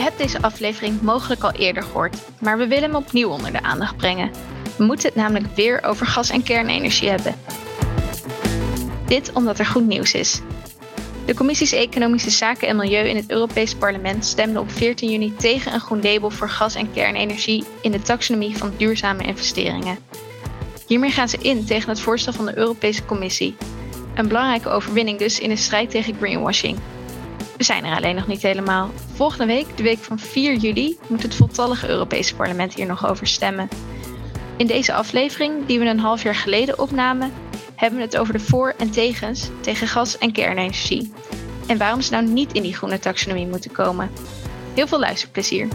hebt deze aflevering mogelijk al eerder gehoord, maar we willen hem opnieuw onder de aandacht brengen. We moeten het namelijk weer over gas- en kernenergie hebben. Dit omdat er goed nieuws is. De commissies Economische Zaken en Milieu in het Europees Parlement stemden op 14 juni tegen een groen label voor gas- en kernenergie in de taxonomie van duurzame investeringen. Hiermee gaan ze in tegen het voorstel van de Europese Commissie. Een belangrijke overwinning dus in de strijd tegen greenwashing. We zijn er alleen nog niet helemaal. Volgende week, de week van 4 juli, moet het voltallige Europese parlement hier nog over stemmen. In deze aflevering, die we een half jaar geleden opnamen, hebben we het over de voor- en tegens tegen gas- en kernenergie. En waarom ze nou niet in die groene taxonomie moeten komen. Heel veel luisterplezier.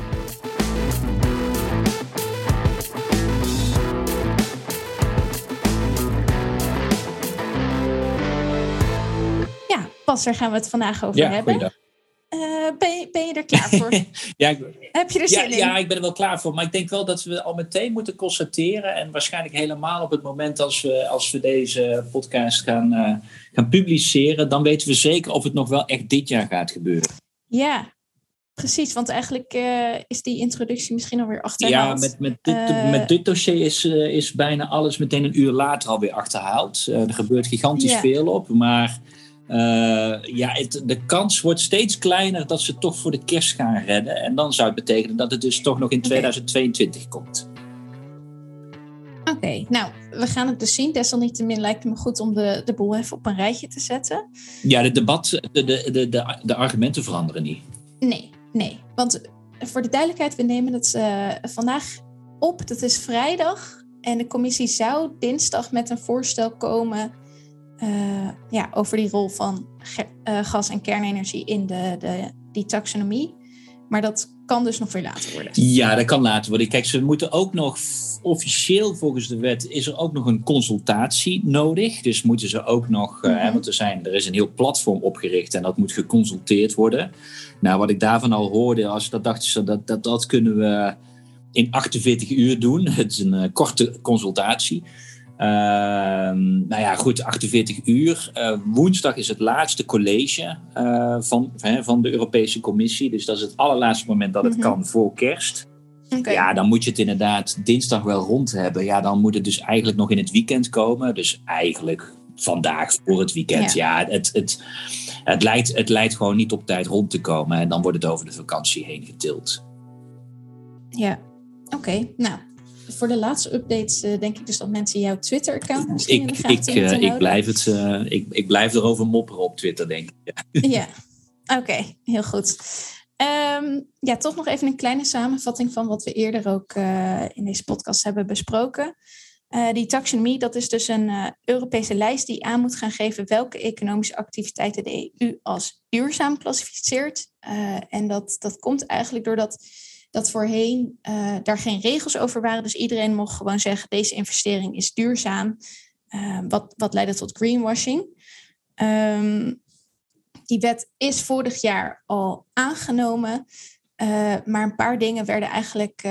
Ja, Pas, daar gaan we het vandaag over ja, hebben. Uh, ben, je, ben je er klaar voor? ja, ik, Heb je er ja, zin in? Ja, ik ben er wel klaar voor. Maar ik denk wel dat we al meteen moeten constateren. En waarschijnlijk helemaal op het moment als we, als we deze podcast gaan, uh, gaan publiceren. Dan weten we zeker of het nog wel echt dit jaar gaat gebeuren. Ja, precies. Want eigenlijk uh, is die introductie misschien alweer achterhaald. Ja, met, met, dit, met dit dossier is, is bijna alles meteen een uur later alweer achterhaald. er gebeurt gigantisch veel op. Maar... Uh, ja, het, de kans wordt steeds kleiner dat ze toch voor de kerst gaan redden. En dan zou het betekenen dat het dus toch nog in 2022 okay. komt. Oké, okay, nou, we gaan het dus zien. Desalniettemin lijkt het me goed om de, de boel even op een rijtje te zetten. Ja, de debat, de, de, de, de, de argumenten veranderen niet. Nee, nee. Want voor de duidelijkheid, we nemen het uh, vandaag op. Dat is vrijdag. En de commissie zou dinsdag met een voorstel komen uh, ja, over die rol van uh, gas- en kernenergie in de, de, die taxonomie. Maar dat kan dus nog weer later worden. Ja, dat kan later worden. Kijk, ze moeten ook nog officieel volgens de wet is er ook nog een consultatie nodig. Dus moeten ze ook nog, uh, mm-hmm. want er, zijn, er is een heel platform opgericht en dat moet geconsulteerd worden. Nou, wat ik daarvan al hoorde, als dat dachten ze dat, dat dat kunnen we in 48 uur doen. Het is een korte consultatie. Uh, nou ja, goed, 48 uur. Uh, woensdag is het laatste college uh, van, van de Europese Commissie. Dus dat is het allerlaatste moment dat het mm-hmm. kan voor kerst. Okay. Ja, dan moet je het inderdaad dinsdag wel rond hebben. Ja, dan moet het dus eigenlijk nog in het weekend komen. Dus eigenlijk vandaag voor het weekend. Ja, ja het, het, het, lijkt, het lijkt gewoon niet op tijd rond te komen. En dan wordt het over de vakantie heen getild. Ja, oké. Okay. Nou, voor de laatste updates uh, denk ik dus dat mensen jouw Twitter-account misschien ik, in de gaten ik, uh, ik, blijf het, uh, ik, ik blijf erover mopperen op Twitter, denk ik. Ja, ja. oké, okay, heel goed. Um, ja, toch nog even een kleine samenvatting van wat we eerder ook in deze podcast hebben besproken. die taxonomie, dat is dus een Europese lijst die aan moet gaan geven welke economische activiteiten de EU als duurzaam klassificeert. en dat, dat komt eigenlijk doordat dat voorheen uh, daar geen regels over waren. Dus iedereen mocht gewoon zeggen, deze investering is duurzaam. Uh, wat, wat leidde tot greenwashing. Um, die wet is vorig jaar al aangenomen. Uh, maar een paar dingen werden eigenlijk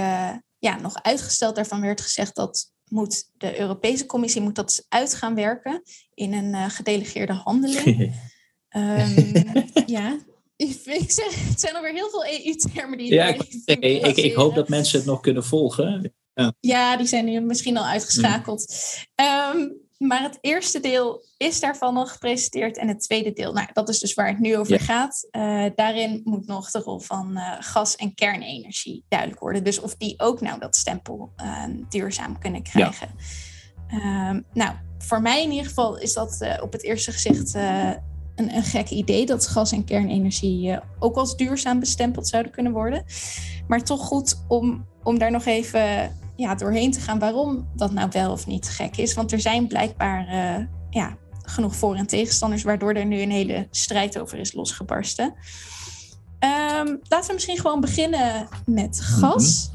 ja, nog uitgesteld. Daarvan werd gezegd dat moet de Europese Commissie moet dat uit gaan werken in een gedelegeerde handeling. um, ja, ik zeg, het zijn alweer heel veel EU-termen die. Ja, ik, ik, hoop dat mensen het nog kunnen volgen. Ja, ja die zijn nu misschien al uitgeschakeld. Mm. Um, maar het eerste deel is daarvan al gepresenteerd. En het tweede deel, nou, dat is dus waar het nu over ja. gaat. Uh, daarin moet nog de rol van uh, gas- en kernenergie duidelijk worden. Dus of die ook nou dat stempel uh, duurzaam kunnen krijgen. Ja. Um, nou, voor mij in ieder geval is dat uh, op het eerste gezicht een, een gek idee dat gas- en kernenergie uh, ook als duurzaam bestempeld zouden kunnen worden. Maar toch goed om, om daar nog even ja, doorheen te gaan waarom dat nou wel of niet gek is. Want er zijn blijkbaar uh, ja, genoeg voor- en tegenstanders, waardoor er nu een hele strijd over is losgebarsten. Um, laten we misschien gewoon beginnen met gas.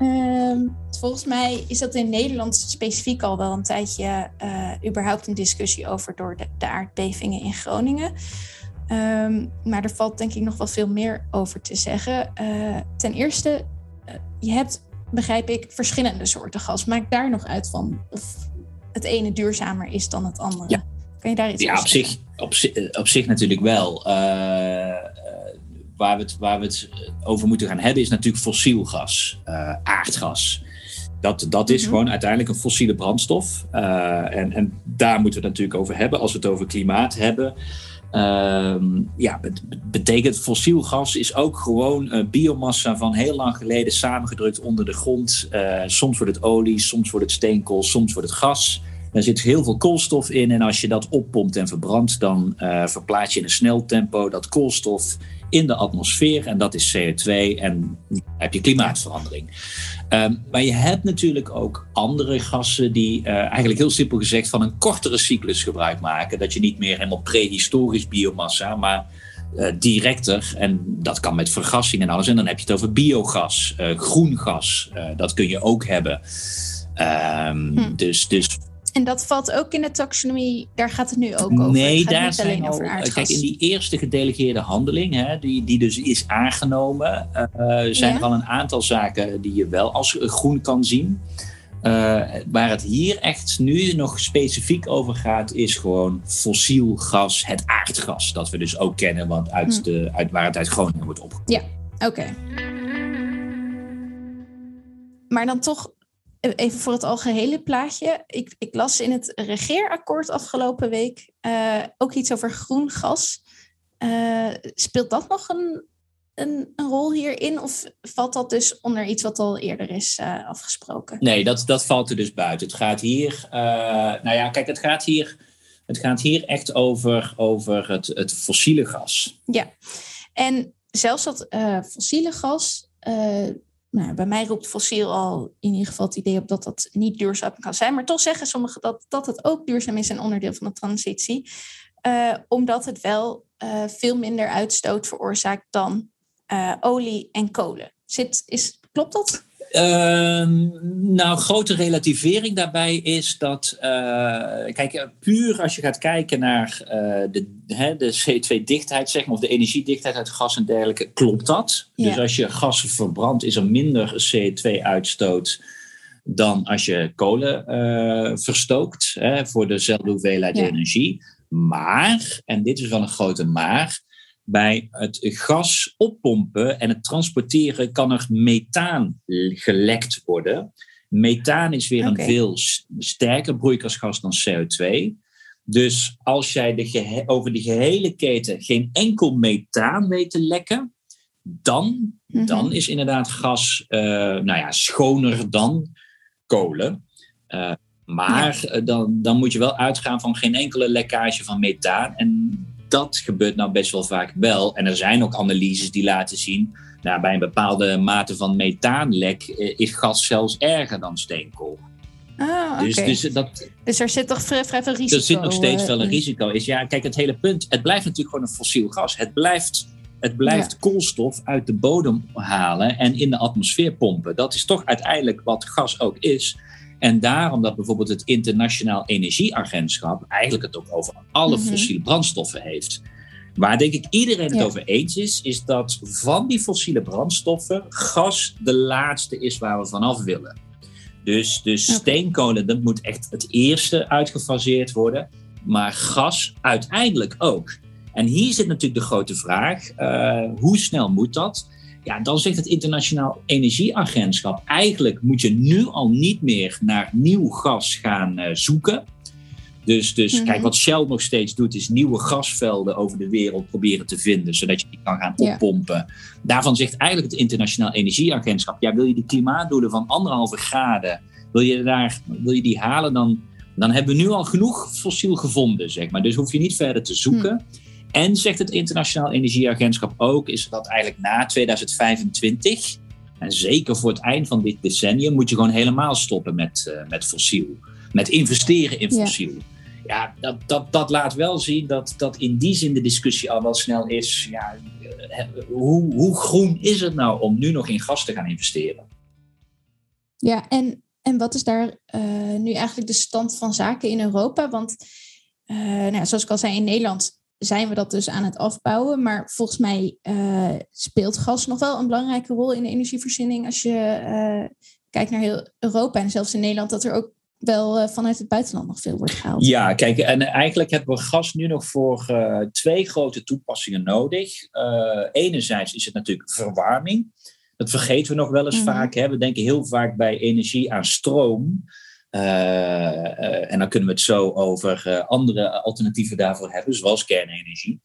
Um, volgens mij is dat in Nederland specifiek al wel een tijdje uh, überhaupt een discussie over door de, de aardbevingen in Groningen. Um, maar er valt denk ik nog wel veel meer over te zeggen. Uh, ten eerste, uh, je hebt, begrijp ik, verschillende soorten gas. Maak daar nog uit van of het ene duurzamer is dan het andere. Ja. Kan je daar iets ja, op zich, op, op zich natuurlijk wel waar, we het, waar we het over moeten gaan hebben is natuurlijk fossiel gas, aardgas. Dat, dat is mhm. gewoon uiteindelijk een fossiele brandstof. en, en daar moeten we het natuurlijk over hebben als we het over klimaat hebben. Ehm, ja, betekent fossiel gas is ook gewoon uh, biomassa van heel lang geleden samengedrukt onder de grond. Uh, soms wordt het olie, soms wordt het steenkool, soms wordt het gas. Er zit heel veel koolstof in en als je dat oppompt en verbrandt, dan uh, verplaats je in een snel tempo dat koolstof in de atmosfeer en dat is CO2 en dan heb je klimaatverandering. Um, maar je hebt natuurlijk ook andere gassen die uh, eigenlijk heel simpel gezegd van een kortere cyclus gebruik maken. Dat je niet meer helemaal prehistorisch biomassa, maar uh, directer. En dat kan met vergassing en alles. En dan heb je het over biogas, uh, groen gas. dat kun je ook hebben. Um, hm. dus, dus en dat valt ook in de taxonomie, daar gaat het nu ook over. Nee, daar zijn al, kijk, in die eerste gedelegeerde handeling, hè, die, die dus is aangenomen, uh, zijn er al een aantal zaken die je wel als groen kan zien. Uh, waar het hier echt nu nog specifiek over gaat, is gewoon fossiel gas, het aardgas. Dat we dus ook kennen, want uit hm. de, uit, waar het uit Groningen wordt opgenomen. Ja, oké. Maar dan toch even voor het algehele plaatje. Ik, ik, las in het regeerakkoord afgelopen week uh, ook iets over groen gas. Uh, speelt dat nog een, een, een, rol hierin? Of valt dat dus onder iets wat al eerder is uh, afgesproken? Nee, dat, dat valt er dus buiten. Het gaat hier, nou ja, kijk, het gaat hier, het gaat hier echt over, over het, het fossiele gas. Ja, en zelfs dat fossiele gas nou, bij mij roept fossiel al in ieder geval het idee op dat dat niet duurzaam kan zijn. Maar toch zeggen sommigen dat, dat het ook duurzaam is en onderdeel van de transitie. Uh, omdat het wel uh, veel minder uitstoot veroorzaakt dan uh, olie en kolen. Zit, is, klopt dat? Ehm, nou, grote relativering daarbij is dat, uh, kijk, puur als je gaat kijken naar uh, de, hè, de CO2-dichtheid, zeg maar, of de energiedichtheid uit gas en dergelijke, klopt dat. Dus als je gas verbrandt, is er minder CO2-uitstoot dan als je kolen uh, verstookt hè, voor dezelfde hoeveelheid energie. Maar, en dit is wel een grote maar, bij het gas oppompen en het transporteren kan er methaan gelekt worden. Methaan is weer een veel sterker broeikasgas dan CO2. Dus als jij de over de gehele keten geen enkel methaan weet te lekken, dan, mhm. dan is inderdaad gas uh, nou ja, schoner dan kolen. Uh, maar eh, dan, dan moet je wel uitgaan van geen enkele lekkage van methaan. En dat gebeurt nou best wel vaak wel. En er zijn ook analyses die laten zien, nou, bij een bepaalde mate van methaanlek eh, is gas zelfs erger dan steenkool. Ah, dus, dus, dat, dus er zit toch vrij, veel risico Er zit nog steeds eh, wel een risico. Is, ja, kijk, het hele punt, het blijft natuurlijk gewoon een fossiel gas. Het blijft, het blijft koolstof uit de bodem halen en in de atmosfeer pompen. Dat is toch uiteindelijk wat gas ook is. En daarom dat bijvoorbeeld het Internationaal Energieagentschap eigenlijk het ook over alle mhm. fossiele brandstoffen heeft. Waar denk ik iedereen het over eens is, is dat van die fossiele brandstoffen gas de laatste is waar we vanaf willen. Dus, dus steenkolen, dat moet echt het eerste uitgefaseerd worden. Maar gas uiteindelijk ook. En hier zit natuurlijk de grote vraag: uh, hoe snel moet dat? Ja, dan zegt het Internationaal Energieagentschap, eigenlijk moet je nu al niet meer naar nieuw gas gaan uh, zoeken. Dus, dus mhm. kijk, wat Shell nog steeds doet, is nieuwe gasvelden over de wereld proberen te vinden, zodat je die kan gaan oppompen. Daarvan zegt eigenlijk het Internationaal Energieagentschap, ja, wil je die klimaatdoelen van anderhalve graden, wil je, daar, wil je die halen, dan, dan hebben we nu al genoeg fossiel gevonden, zeg maar. Dus hoef je niet verder te zoeken. Mhm. En zegt het Internationaal Energieagentschap ook, is dat eigenlijk na 2025, en zeker voor het eind van dit decennium, moet je gewoon helemaal stoppen met, uh, met fossiel. Met investeren in fossiel. Ja, ja dat, dat, dat laat wel zien dat, dat in die zin de discussie al wel snel is. Ja, eh, hoe, hoe groen is het nou om nu nog in gas te gaan investeren? Ja, en, en wat is daar uh, nu eigenlijk de stand van zaken in Europa? Want nou, zoals ik al zei, in Nederland zijn we dat dus aan het afbouwen. Maar volgens mij uh, speelt gas nog wel een belangrijke rol in de energievoorziening. Als je uh, kijkt naar heel Europa en zelfs in Nederland, dat er ook wel vanuit het buitenland nog veel wordt gehaald. Ja, kijk, en eigenlijk hebben we gas nu nog voor twee grote toepassingen nodig. enerzijds is het natuurlijk verwarming. Dat vergeten we nog wel eens mhm. vaak. Hè? We denken heel vaak bij energie aan stroom. En dan kunnen we het zo over andere alternatieven daarvoor hebben, zoals kernenergie.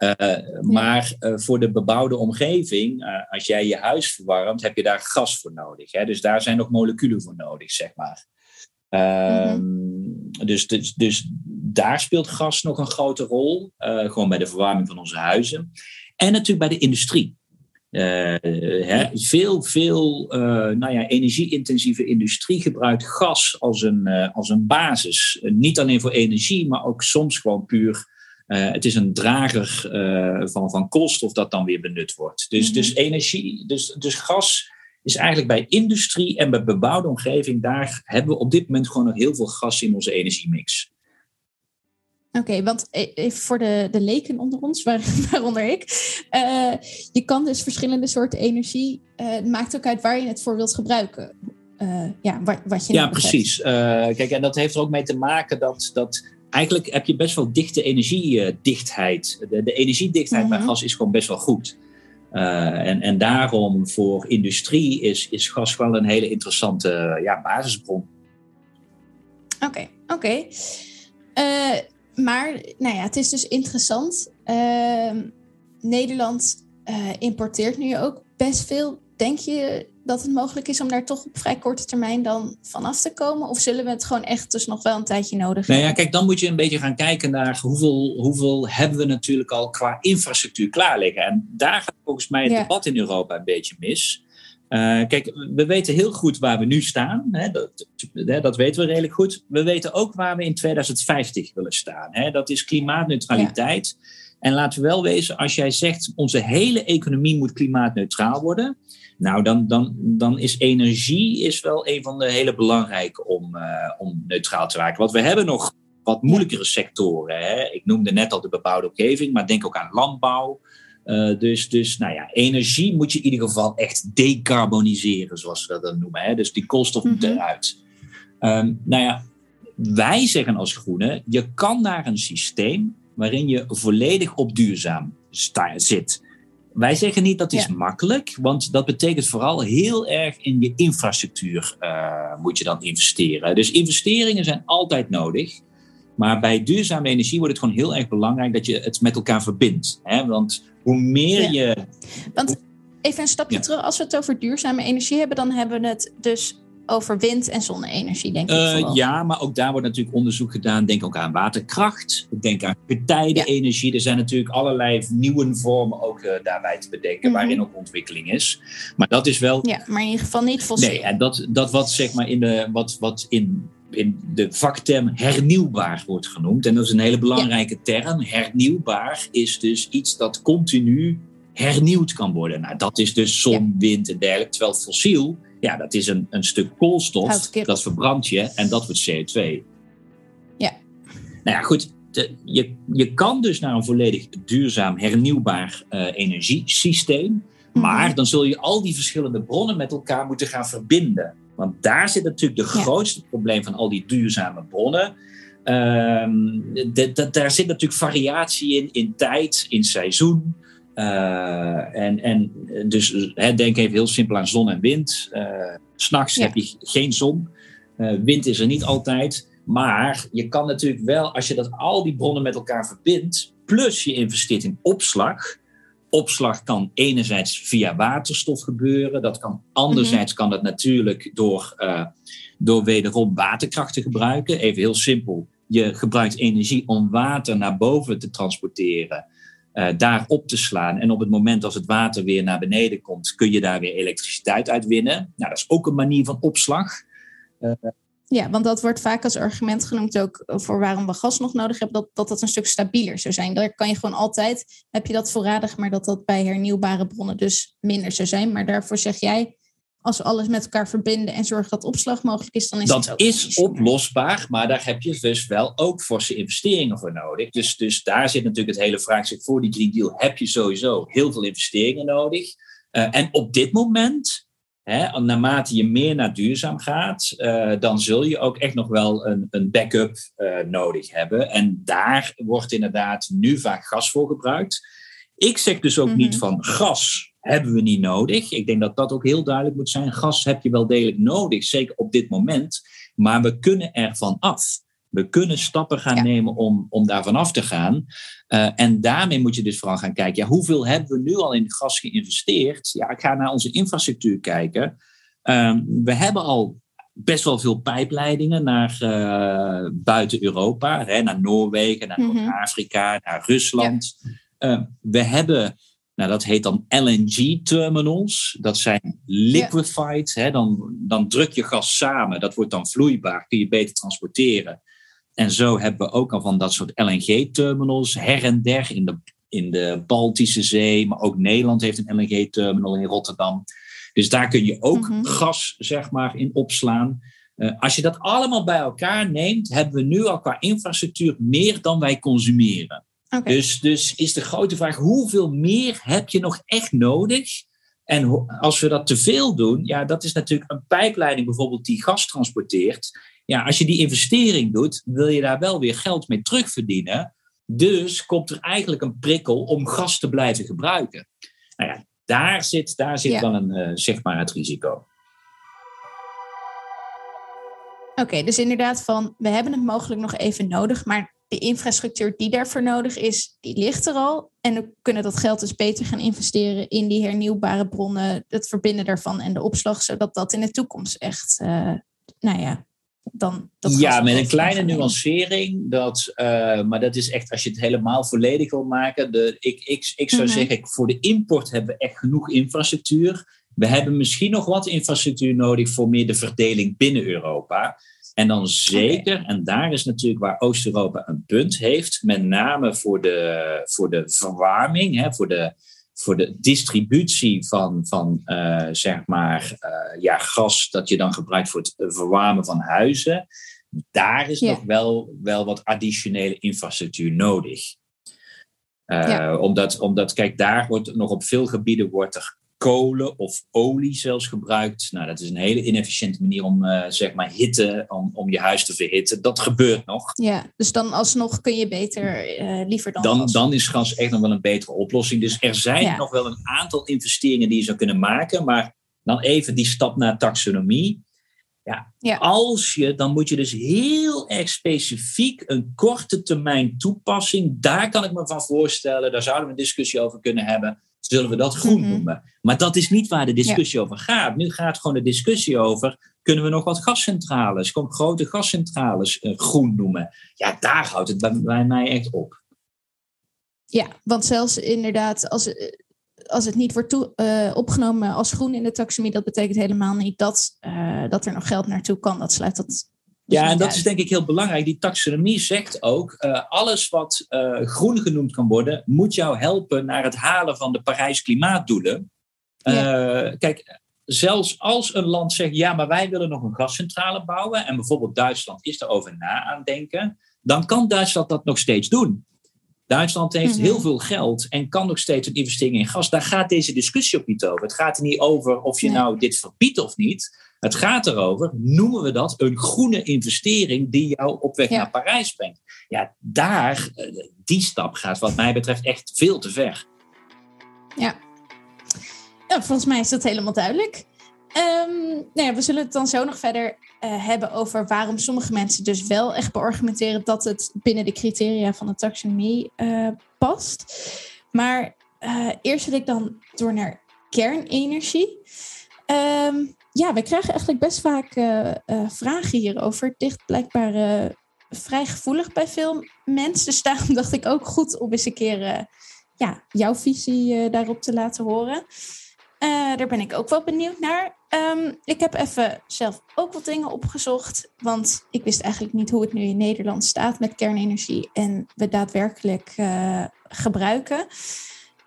Uh, maar uh, voor de bebouwde omgeving, uh, als jij je huis verwarmt, heb je daar gas voor nodig. Hè? Dus daar zijn nog moleculen voor nodig, zeg maar. Mm-hmm. dus, dus, dus, daar speelt gas nog een grote rol. gewoon bij de verwarming van onze huizen. En natuurlijk bij de industrie. Hè? Veel, veel nou ja, energie-intensieve industrie gebruikt gas als een, als een basis. niet alleen voor energie, maar ook soms gewoon puur het is een drager van, van koolstof dat dan weer benut wordt. Dus, mm-hmm. dus energie, dus, dus gas is eigenlijk bij industrie en bij bebouwde omgeving, daar hebben we op dit moment gewoon nog heel veel gas in onze energiemix. Oké, want even voor de, de leken onder ons, waaronder ik. Uh, je kan dus verschillende soorten energie, het maakt ook uit waar je het voor wilt gebruiken. ja, wat, wat je ja, precies. kijk, en dat heeft er ook mee te maken dat, dat eigenlijk heb je best wel dichte energiedichtheid. De, de energiedichtheid bij mhm. gas is gewoon best wel goed. En, en daarom voor industrie is, is gas wel een hele interessante ja, basisbron. Oké, oké. Uh, maar nou ja, het is dus interessant. Uh, Nederland uh, importeert nu ook best veel. Denk je dat het mogelijk is om daar toch op vrij korte termijn dan vanaf te komen? Of zullen we het gewoon echt dus nog wel een tijdje nodig hebben? Nou ja, kijk, dan moet je een beetje gaan kijken naar hoeveel, hoeveel hebben we natuurlijk al qua infrastructuur klaar liggen. En daar gaat volgens mij het debat in Europa een beetje mis. Uh, kijk, we weten heel goed waar we nu staan. Hè, dat, dat, weten we redelijk goed. We weten ook waar we in 2050 willen staan. Hè. Dat is klimaatneutraliteit. En laten we wel wezen, als jij zegt onze hele economie moet klimaatneutraal worden, nou, dan, dan, dan is energie is wel een van de hele belangrijke om, uh, om neutraal te raken. Want we hebben nog wat moeilijkere sectoren. Hè? Ik noemde net al de bebouwde omgeving, maar denk ook aan landbouw. Uh, dus, dus nou ja, energie moet je in ieder geval echt decarboniseren, zoals we dat dan noemen. Hè? Dus die koolstof moet mhm. eruit. Um, nou ja, wij zeggen als groenen, je kan naar een systeem waarin je volledig op duurzaam zit. Wij zeggen niet dat is makkelijk, want dat betekent vooral heel erg in je infrastructuur uh, moet je dan investeren. Dus investeringen zijn altijd nodig. Maar bij duurzame energie wordt het gewoon heel erg belangrijk dat je het met elkaar verbindt. Hè? Want hoe meer je. Want even een stapje terug, als we het over duurzame energie hebben, dan hebben we het dus over wind- en zonne-energie, denk ik. Uh, ja, maar ook daar wordt natuurlijk onderzoek gedaan. Denk ook aan waterkracht. Denk aan getijdenenergie. Er zijn natuurlijk allerlei nieuwe vormen ook uh, daarbij te bedenken, mhm. waarin ook ontwikkeling is. Maar dat is wel. Ja, maar in ieder geval niet fossiel. Nee, en dat, dat wat zeg maar in de. Wat, wat in in de vakterm hernieuwbaar wordt genoemd. En dat is een hele belangrijke term. Hernieuwbaar is dus iets dat continu hernieuwd kan worden. Nou, dat is dus zon, wind en dergelijke. Terwijl fossiel ja, dat is een, een stuk koolstof, dat verbrand je en dat wordt CO2. Ja. Nou ja, goed. je, je kan dus naar een volledig duurzaam hernieuwbaar uh, energiesysteem. Mhm. Maar dan zul je al die verschillende bronnen met elkaar moeten gaan verbinden. Want daar zit natuurlijk de grootste probleem van al die duurzame bronnen. Uh, daar zit natuurlijk variatie in, in tijd, in seizoen. Uh, en, en dus hè, denk even heel simpel aan zon en wind. Uh, S'nachts heb je geen zon. Uh, wind is er niet altijd. Maar je kan natuurlijk wel, als je dat al die bronnen met elkaar verbindt, plus je investeert in opslag. Opslag kan enerzijds via waterstof gebeuren. Dat kan anderzijds kan dat natuurlijk door, door wederom waterkracht te gebruiken. Even heel simpel. Je gebruikt energie om water naar boven te transporteren uh, daar op te slaan. En op het moment als het water weer naar beneden komt, kun je daar weer elektriciteit uit winnen. Nou, dat is ook een manier van opslag. Uh, ja, want dat wordt vaak als argument genoemd ook voor waarom we gas nog nodig hebben, dat dat, dat een stuk stabieler zou zijn. Daar kan je gewoon altijd, heb je dat voorradig, maar dat dat bij hernieuwbare bronnen dus minder zou zijn. Maar daarvoor zeg jij, als we alles met elkaar verbinden en zorgen dat opslag mogelijk is, dan is dat ook is oplosbaar, maar daar heb je dus wel ook forse investeringen voor nodig. Dus, dus daar zit natuurlijk het hele vraagstuk voor die Green Deal. Heb je sowieso heel veel investeringen nodig? Uh, en op dit moment Hè, naarmate je meer naar duurzaam gaat, uh, dan zul je ook echt nog wel een, een backup uh, nodig hebben. En daar wordt inderdaad nu vaak gas voor gebruikt. Ik zeg dus ook mm -hmm. niet van gas hebben we niet nodig. Ik denk dat dat ook heel duidelijk moet zijn. Gas heb je wel degelijk nodig, zeker op dit moment. Maar we kunnen ervan af. We kunnen stappen gaan ja. nemen om, om daarvan af te gaan. Uh, en daarmee moet je dus vooral gaan kijken, ja, hoeveel hebben we nu al in gas geïnvesteerd? Ja, ik ga naar onze infrastructuur kijken. Uh, we hebben al best wel veel pijpleidingen naar uh, buiten Europa, hè, naar Noorwegen, naar mm -hmm. Afrika, naar Rusland. Ja. we hebben nou, dat heet dan LNG-terminals. Dat zijn liquefied. Ja. Hè, dan, dan druk je gas samen. Dat wordt dan vloeibaar. Kun je beter transporteren. En zo hebben we ook al van dat soort LNG-terminals her en der in de, in de Baltische Zee. Maar ook Nederland heeft een LNG-terminal in Rotterdam. Dus daar kun je ook mm -hmm. gas zeg maar, in opslaan. Uh, als je dat allemaal bij elkaar neemt, hebben we nu al qua infrastructuur meer dan wij consumeren. Okay. Dus, dus is de grote vraag, hoeveel meer heb je nog echt nodig? En als we dat te veel doen, ja, dat is natuurlijk een pijpleiding bijvoorbeeld die gas transporteert. Ja, als je die investering doet, wil je daar wel weer geld mee terugverdienen. Dus komt er eigenlijk een prikkel om gas te blijven gebruiken. Nou ja, daar zit, daar zit ja. wel een, uh, zeg maar het risico. Oké, okay, dus inderdaad van, we hebben het mogelijk nog even nodig, maar de infrastructuur die daarvoor nodig is, die ligt er al. En we kunnen dat geld dus beter gaan investeren in die hernieuwbare bronnen, het verbinden daarvan en de opslag, zodat dat in de toekomst echt, uh, nou ja, dan. Dat ja, met een kleine nuancering, dat, uh, maar dat is echt als je het helemaal volledig wil maken. De, ik, ik, ik zou mm -hmm. zeggen, voor de import hebben we echt genoeg infrastructuur. We hebben misschien nog wat infrastructuur nodig voor meer de verdeling binnen Europa. En dan zeker, en daar is natuurlijk waar Oost-Europa een punt heeft, met name voor de, voor de verwarming, hè, voor, de, voor de distributie van, van uh, zeg maar, uh, ja, gas dat je dan gebruikt voor het verwarmen van huizen. Daar is nog wel, wel wat additionele infrastructuur nodig. Uh, ja. omdat, omdat, kijk, daar wordt nog op veel gebieden wordt er kolen of olie zelfs gebruikt. Nou, dat is een hele inefficiënte manier om uh, zeg maar hitte, om, om je huis te verhitten. Dat gebeurt nog. Ja, dus dan alsnog kun je beter uh, liever dan dan, gas. dan is gas echt nog wel een betere oplossing. Dus er zijn ja. nog wel een aantal investeringen die je zou kunnen maken. Maar dan even die stap naar taxonomie. Ja, ja, als je, dan moet je dus heel erg specifiek een korte termijn toepassing. Daar kan ik me van voorstellen. Daar zouden we een discussie over kunnen hebben zullen we dat groen mm -hmm. noemen. Maar dat is niet waar de discussie ja. over gaat. Nu gaat gewoon de discussie over, kunnen we nog wat gascentrales, grote gascentrales uh, groen noemen? Ja, daar houdt het bij, bij, mij echt op. Ja, want zelfs inderdaad, als, als het niet wordt toe, uh, opgenomen als groen in de taxonomie, dat betekent helemaal niet dat, uh, dat er nog geld naartoe kan. Dat sluit dat ja, en dat is denk ik heel belangrijk. Die taxonomie zegt ook, uh, alles wat uh, groen genoemd kan worden, moet jou helpen naar het halen van de Parijs klimaatdoelen. Ja. Uh, kijk, zelfs als een land zegt, ja, maar wij willen nog een gascentrale bouwen, en bijvoorbeeld Duitsland is erover na aan denken, dan kan Duitsland dat nog steeds doen. Duitsland heeft mm -hmm. heel veel geld en kan nog steeds een investering in gas. Daar gaat deze discussie ook niet over. Het gaat er niet over of je nee. nou dit verbiedt of niet. Het gaat erover, noemen we dat een groene investering die jou op weg ja. naar Parijs brengt? Ja, daar, eh, die stap gaat wat mij betreft echt veel te ver. Ja, ja volgens mij is dat helemaal duidelijk. Um, nou ja, we zullen het dan zo nog verder uh, hebben over waarom sommige mensen dus wel echt beargumenteren dat het binnen de criteria van de taxonomie uh, past. Maar uh, eerst wil ik dan door naar kernenergie. Um, ja, we krijgen eigenlijk best vaak uh, uh, vragen hierover. Het ligt blijkbaar uh, vrij gevoelig bij veel mensen. Dus daarom dacht ik ook goed om eens een keer ja, jouw visie daarop te laten horen. daar ben ik ook wel benieuwd naar. Um, ik heb even zelf ook wat dingen opgezocht. Want ik wist eigenlijk niet hoe het nu in Nederland staat met kernenergie. En we daadwerkelijk gebruiken.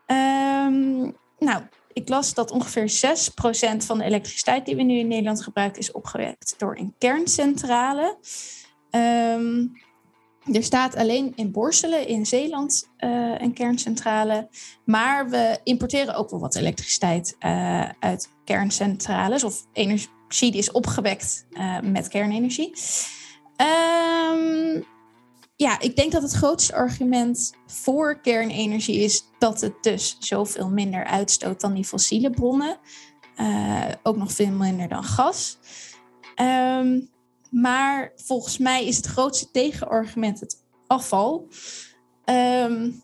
Um, nou, ik las dat ongeveer 6% van de elektriciteit die we nu in Nederland gebruiken is opgewekt door een kerncentrale. Um, Er staat alleen in Borselen in Zeeland uh, een kerncentrale. Maar we importeren ook wel wat elektriciteit uh, uit kerncentrales. Of energie die is opgewekt uh, met kernenergie. Um, ja, ik denk dat het grootste argument voor kernenergie is dat het dus zoveel minder uitstoot dan die fossiele bronnen. ook nog veel minder dan gas. Um, maar volgens mij is het grootste tegenargument het afval. Um,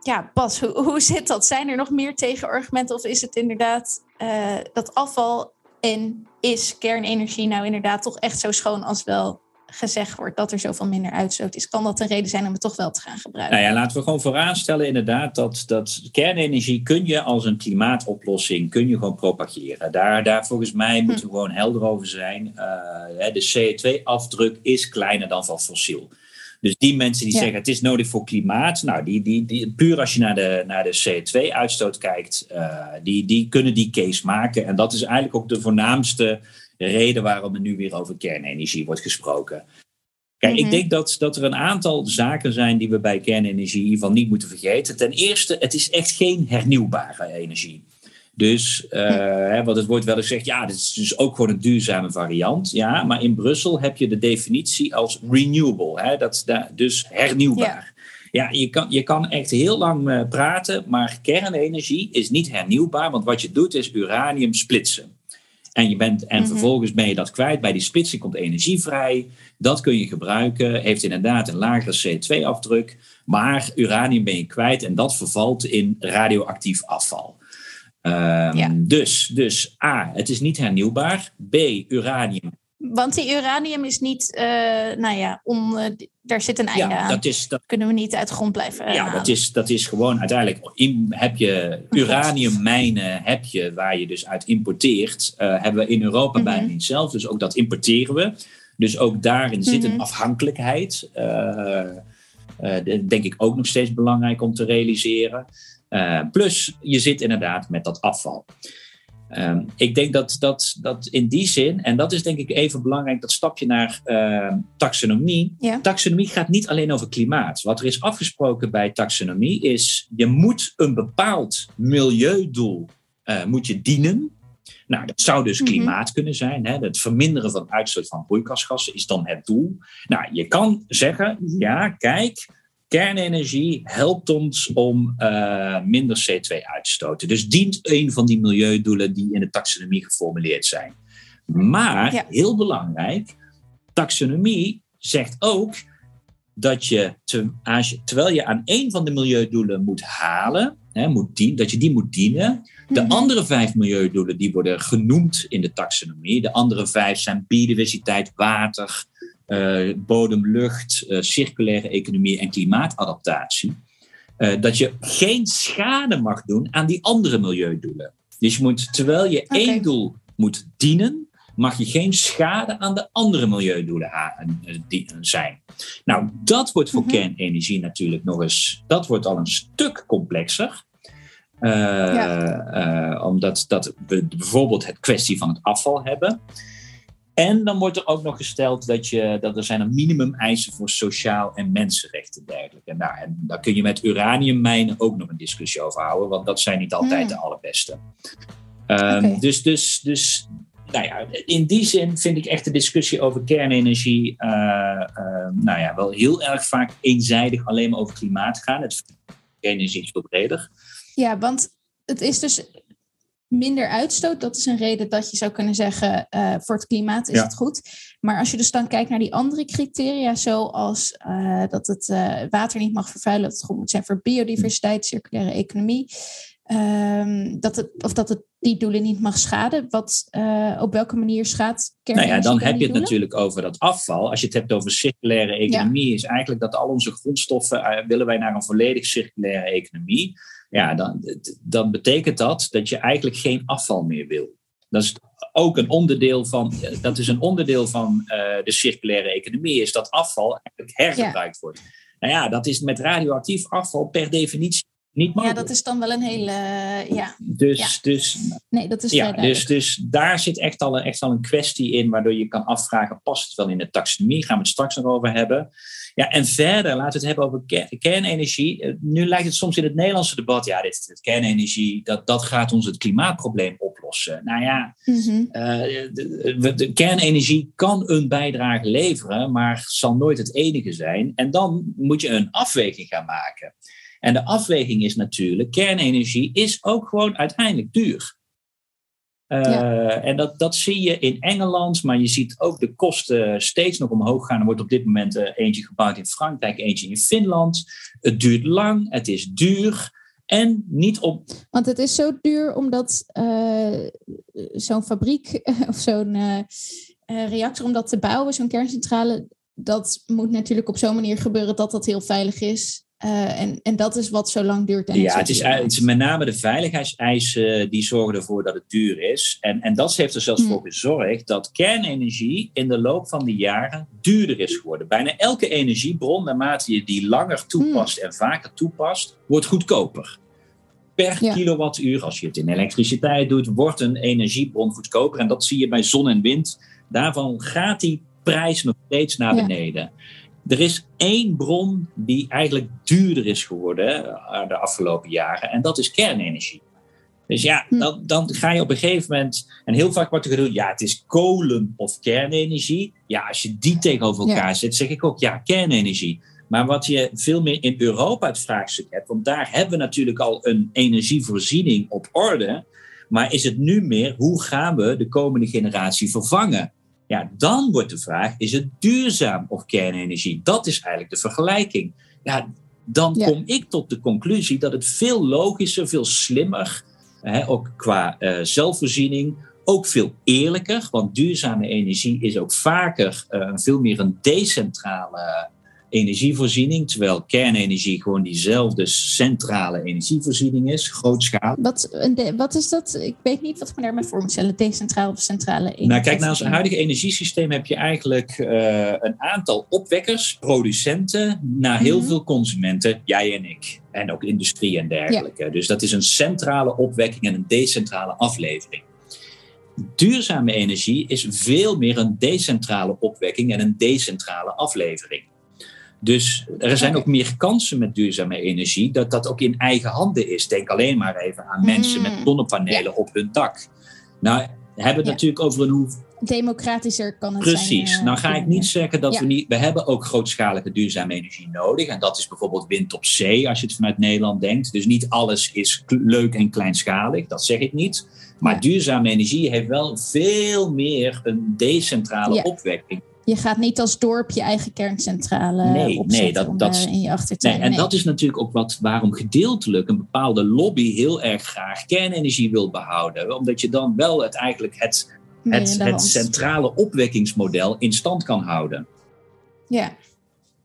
ja, Bas, hoe, hoe zit dat? Zijn er nog meer tegenargumenten of is het inderdaad uh, dat afval en is kernenergie nou inderdaad toch echt zo schoon als wel gezegd wordt dat er zoveel minder uitstoot is, kan dat een reden zijn om het toch wel te gaan gebruiken? Nou ja, laten we gewoon vooraanstellen inderdaad dat, dat kernenergie kun je als een klimaatoplossing kun je gewoon propageren. Daar, daar volgens mij moeten we hm. gewoon helder over zijn. Uh, de CO2-afdruk is kleiner dan van fossiel. Dus die mensen die zeggen het is nodig voor klimaat, nou, die, die, die, puur als je naar de, naar de CO2-uitstoot kijkt, uh, die, die kunnen die case maken. En dat is eigenlijk ook de voornaamste reden waarom er nu weer over kernenergie wordt gesproken. Kijk, ik mhm. denk dat, dat er een aantal zaken zijn die we bij kernenergie in ieder geval niet moeten vergeten. Ten eerste, het is echt geen hernieuwbare energie. Dus, uh, want het wordt wel eens gezegd, ja, dit is dus ook gewoon een duurzame variant. Ja, maar in Brussel heb je de definitie als renewable, hè, dat, dus hernieuwbaar. Ja. ja, je, kan, je kan echt heel lang uh, praten, maar kernenergie is niet hernieuwbaar, want wat je doet is uranium splitsen. En, je bent, en mhm. vervolgens ben je dat kwijt. Bij die splitsing komt energie vrij. Dat kun je gebruiken. Heeft inderdaad een lagere CO2-afdruk. Maar uranium ben je kwijt en dat vervalt in radioactief afval. Um, dus, dus A, het is niet hernieuwbaar. B, uranium want die uranium is niet, uh, nou ja, uh, daar zit een einde ja, aan. Dat is, dat, Kunnen we niet uit de grond blijven Ja, dat is, dat is gewoon uiteindelijk, in, heb je uraniummijnen heb je, waar je dus uit importeert. Uh, hebben we in Europa mm -hmm. bijna niet zelf, dus ook dat importeren we. Dus ook daarin zit een mhm. afhankelijkheid. denk ik ook nog steeds belangrijk om te realiseren. plus, je zit inderdaad met dat afval. Ehm, ik denk dat, dat, dat in die zin, en dat is denk ik even belangrijk, dat stapje naar uh, taxonomie. Taxonomie gaat niet alleen over klimaat. Wat er is afgesproken bij taxonomie is, je moet een bepaald milieudoel uh, moet je dienen. Nou, dat zou dus mhm. klimaat kunnen zijn. Hè? Het verminderen van uitstoot van broeikasgassen is dan het doel. Nou, je kan zeggen, ja, kijk, kernenergie helpt ons om uh, minder CO2 uit te stoten. Dus dient een van die milieudoelen die in de taxonomie geformuleerd zijn. Maar, heel belangrijk, taxonomie zegt ook dat je, te, als je, terwijl je aan één van de milieudoelen moet halen, hè, moet dien, dat je die moet dienen. De mhm. andere vijf milieudoelen die worden genoemd in de taxonomie. De andere vijf zijn biodiversiteit, water, uh, bodem, lucht, uh, circulaire economie en klimaatadaptatie. Uh, dat je geen schade mag doen aan die andere milieudoelen. Dus je moet, terwijl je okay. één doel moet dienen, mag je geen schade aan de andere milieudoelen zijn. Nou, dat wordt voor -hmm. kernenergie natuurlijk nog eens, dat wordt al een stuk complexer. Ja. omdat dat we bijvoorbeeld het kwestie van het afval hebben. En dan wordt er ook nog gesteld dat, je, dat er zijn een minimum eisen voor sociaal en mensenrechten dergelijke. En, nou, en daar kun je met uraniummijnen ook nog een discussie over houden, want dat zijn niet altijd hmm. de allerbeste. Um, okay. Dus, dus, dus nou ja, in die zin vind ik echt de discussie over kernenergie uh, uh, nou ja, wel heel erg vaak eenzijdig alleen maar over klimaat gaan. Het kernenergie is veel breder. Ja, want het is dus minder uitstoot. Dat is een reden dat je zou kunnen zeggen, uh, voor het klimaat is het goed. Maar als je dus dan kijkt naar die andere criteria, zoals uh, dat het uh, water niet mag vervuilen, dat het goed moet zijn voor biodiversiteit, circulaire economie. Um, dat het, of dat het die doelen niet mag schaden. Wat, op welke manier schaadt Nou ja, dan heb je het natuurlijk over dat afval. Als je het hebt over circulaire economie, ja. is eigenlijk dat al onze grondstoffen willen wij naar een volledig circulaire economie ja, dan, dan betekent dat dat je eigenlijk geen afval meer wil. Dat is ook een onderdeel van, dat is een onderdeel van uh, de circulaire economie, is dat afval eigenlijk hergebruikt ja. wordt. Nou ja, dat is met radioactief afval per definitie niet mogelijk. Ja, dat is dan wel een hele. Ja. Dus, ja. dus, nee, dat is ja, dus, dus daar zit echt al, een, echt al een kwestie in waardoor je kan afvragen: past het wel in de taxonomie? Gaan we het straks nog over hebben. Ja, en verder laten we het hebben over kernenergie. Eh, nu lijkt het soms in het Nederlandse debat: ja, dit, dit kernenergie, dat, dat gaat ons het klimaatprobleem oplossen. Nou ja, mm -hmm. uh, de, de, kernenergie kan een bijdrage leveren, maar zal nooit het enige zijn. En dan moet je een afweging gaan maken. En de afweging is natuurlijk, kernenergie is ook gewoon uiteindelijk duur. Uh, ja. En dat, dat zie je in Engeland, maar je ziet ook de kosten steeds nog omhoog gaan. Er wordt op dit moment uh, eentje gebouwd in Frankrijk, eentje in Finland. Het duurt lang, het is duur. En niet op. Want het is zo duur omdat uh, zo'n fabriek of zo'n reactor, om dat te bouwen, zo'n kerncentrale, dat moet natuurlijk op zo'n manier gebeuren dat dat heel veilig is. Uh, en, en dat is wat zo lang duurt. En ja, het is, het is met name de veiligheidseisen die zorgen ervoor dat het duur is. En, en dat heeft er zelfs hmm. voor gezorgd dat kernenergie in de loop van de jaren duurder is geworden. Bijna elke energiebron, naarmate je die langer toepast hmm. en vaker toepast, wordt goedkoper. Per ja. kilowattuur, als je het in elektriciteit doet, wordt een energiebron goedkoper. En dat zie je bij zon en wind. Daarvan gaat die prijs nog steeds naar beneden. Ja. Er is één bron die eigenlijk duurder is geworden de afgelopen jaren, en dat is kernenergie. Dus ja, dan, dan ga je op een gegeven moment, en heel vaak wordt er gedoe, ja, het is kolen of kernenergie. Ja, als je die tegenover elkaar ja. zet, zeg ik ook, ja, kernenergie. Maar wat je veel meer in Europa het vraagstuk hebt, want daar hebben we natuurlijk al een energievoorziening op orde. Maar is het nu meer, hoe gaan we de komende generatie vervangen? Ja, dan wordt de vraag, is het duurzaam of kernenergie? Dat is eigenlijk de vergelijking. Ja, dan ja. kom ik tot de conclusie dat het veel logischer, veel slimmer, hè, ook qua uh, zelfvoorziening, ook veel eerlijker, want duurzame energie is ook vaker uh, veel meer een decentrale energievoorziening, terwijl kernenergie gewoon diezelfde centrale energievoorziening is, grootschalig. Wat, wat is dat? Ik weet niet wat ik me daarmee voor moet stellen, decentrale of centrale energie. Nou, kijk, naar ons huidige energiesysteem heb je eigenlijk uh, een aantal opwekkers, producenten, naar heel mm-hmm. veel consumenten, jij en ik. En ook industrie en dergelijke. Ja. Dus dat is een centrale opwekking en een decentrale aflevering. Duurzame energie is veel meer een decentrale opwekking en een decentrale aflevering. Dus er zijn ook meer kansen met duurzame energie dat dat ook in eigen handen is. Denk alleen maar even aan mensen met zonnepanelen ja. op hun dak. Nou, we hebben het ja. natuurlijk over een hoe. Democratischer kan het Precies. zijn. Precies. Uh, nou ga ik niet zeggen dat ja. we niet. We hebben ook grootschalige duurzame energie nodig. En dat is bijvoorbeeld wind op zee, als je het vanuit Nederland denkt. Dus niet alles is leuk en kleinschalig. Dat zeg ik niet. Maar duurzame energie heeft wel veel meer een decentrale opwekking je gaat niet als dorp je eigen kerncentrale nee, nee, dat, dat, in je achtertuin. Nee, en nee. dat is natuurlijk ook wat, waarom gedeeltelijk een bepaalde lobby heel erg graag kernenergie wil behouden. Omdat je dan wel het, eigenlijk het, het, het centrale opwekkingsmodel in stand kan houden. Ja,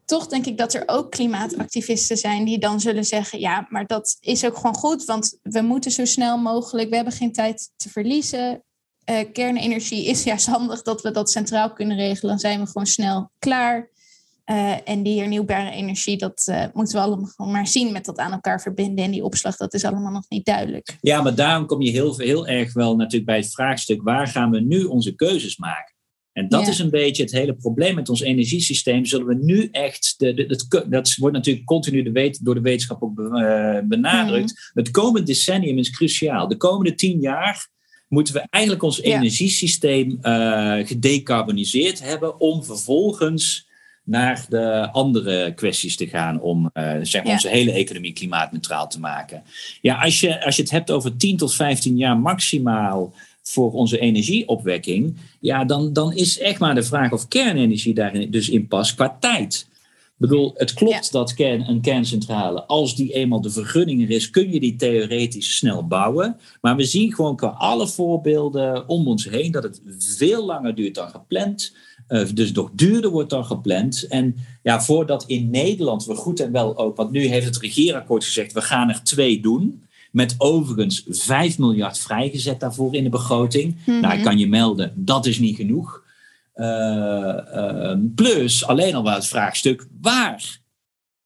toch denk ik dat er ook klimaatactivisten zijn die dan zullen zeggen: ja, maar dat is ook gewoon goed, want we moeten zo snel mogelijk, we hebben geen tijd te verliezen uh, kernenergie is juist handig dat we dat centraal kunnen regelen. Dan zijn we gewoon snel klaar. Uh, en die hernieuwbare energie, dat uh, moeten we allemaal gewoon maar zien met dat aan elkaar verbinden. En die opslag, dat is allemaal nog niet duidelijk. Ja, maar daarom kom je heel, heel erg wel natuurlijk bij het vraagstuk: waar gaan we nu onze keuzes maken? En dat ja. is een beetje het hele probleem met ons energiesysteem. Zullen we nu echt, de, de, het, dat wordt natuurlijk continu de door de wetenschap ook benadrukt. Mm. Het komende decennium is cruciaal. De komende tien jaar moeten we eigenlijk ons ja. energiesysteem uh, gedecarboniseerd hebben om vervolgens naar de andere kwesties te gaan om uh, zeg maar ja. onze hele economie klimaatneutraal te maken. Ja, als je, als je het hebt over 10 tot 15 jaar maximaal voor onze energieopwekking, ja, dan, dan is echt maar de vraag of kernenergie daarin dus in past qua tijd. Ik bedoel, het klopt ja. dat kern, een kerncentrale, als die eenmaal de vergunning er is, kun je die theoretisch snel bouwen. Maar we zien gewoon qua alle voorbeelden om ons heen dat het veel langer duurt dan gepland. Uh, dus nog duurder wordt dan gepland. En ja, voordat in Nederland we goed en wel ook, want nu heeft het regeerakkoord gezegd, we gaan er twee doen. Met overigens 5 miljard vrijgezet daarvoor in de begroting. Mm -hmm. Nou, ik kan je melden, dat is niet genoeg. Uh, uh, plus alleen al wel het vraagstuk waar.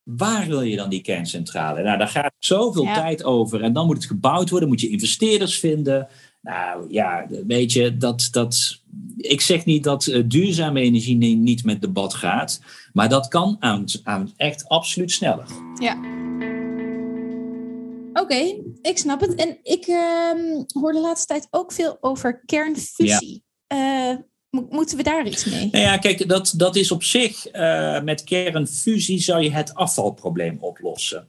waar wil je dan die kerncentrale? Nou, daar gaat zoveel tijd over. En dan moet het gebouwd worden, moet je investeerders vinden. Nou ja, weet je, dat, dat, ik zeg niet dat uh, duurzame energie niet met debat gaat. Maar dat kan aan, aan echt absoluut sneller. Ja. Oké, ik snap het. En ik uh, hoor de laatste tijd ook veel over kernfusie. Ja. Uh, Moeten we daar iets mee? Nou ja, kijk, dat, dat is op zich, uh, met kernfusie zou je het afvalprobleem oplossen.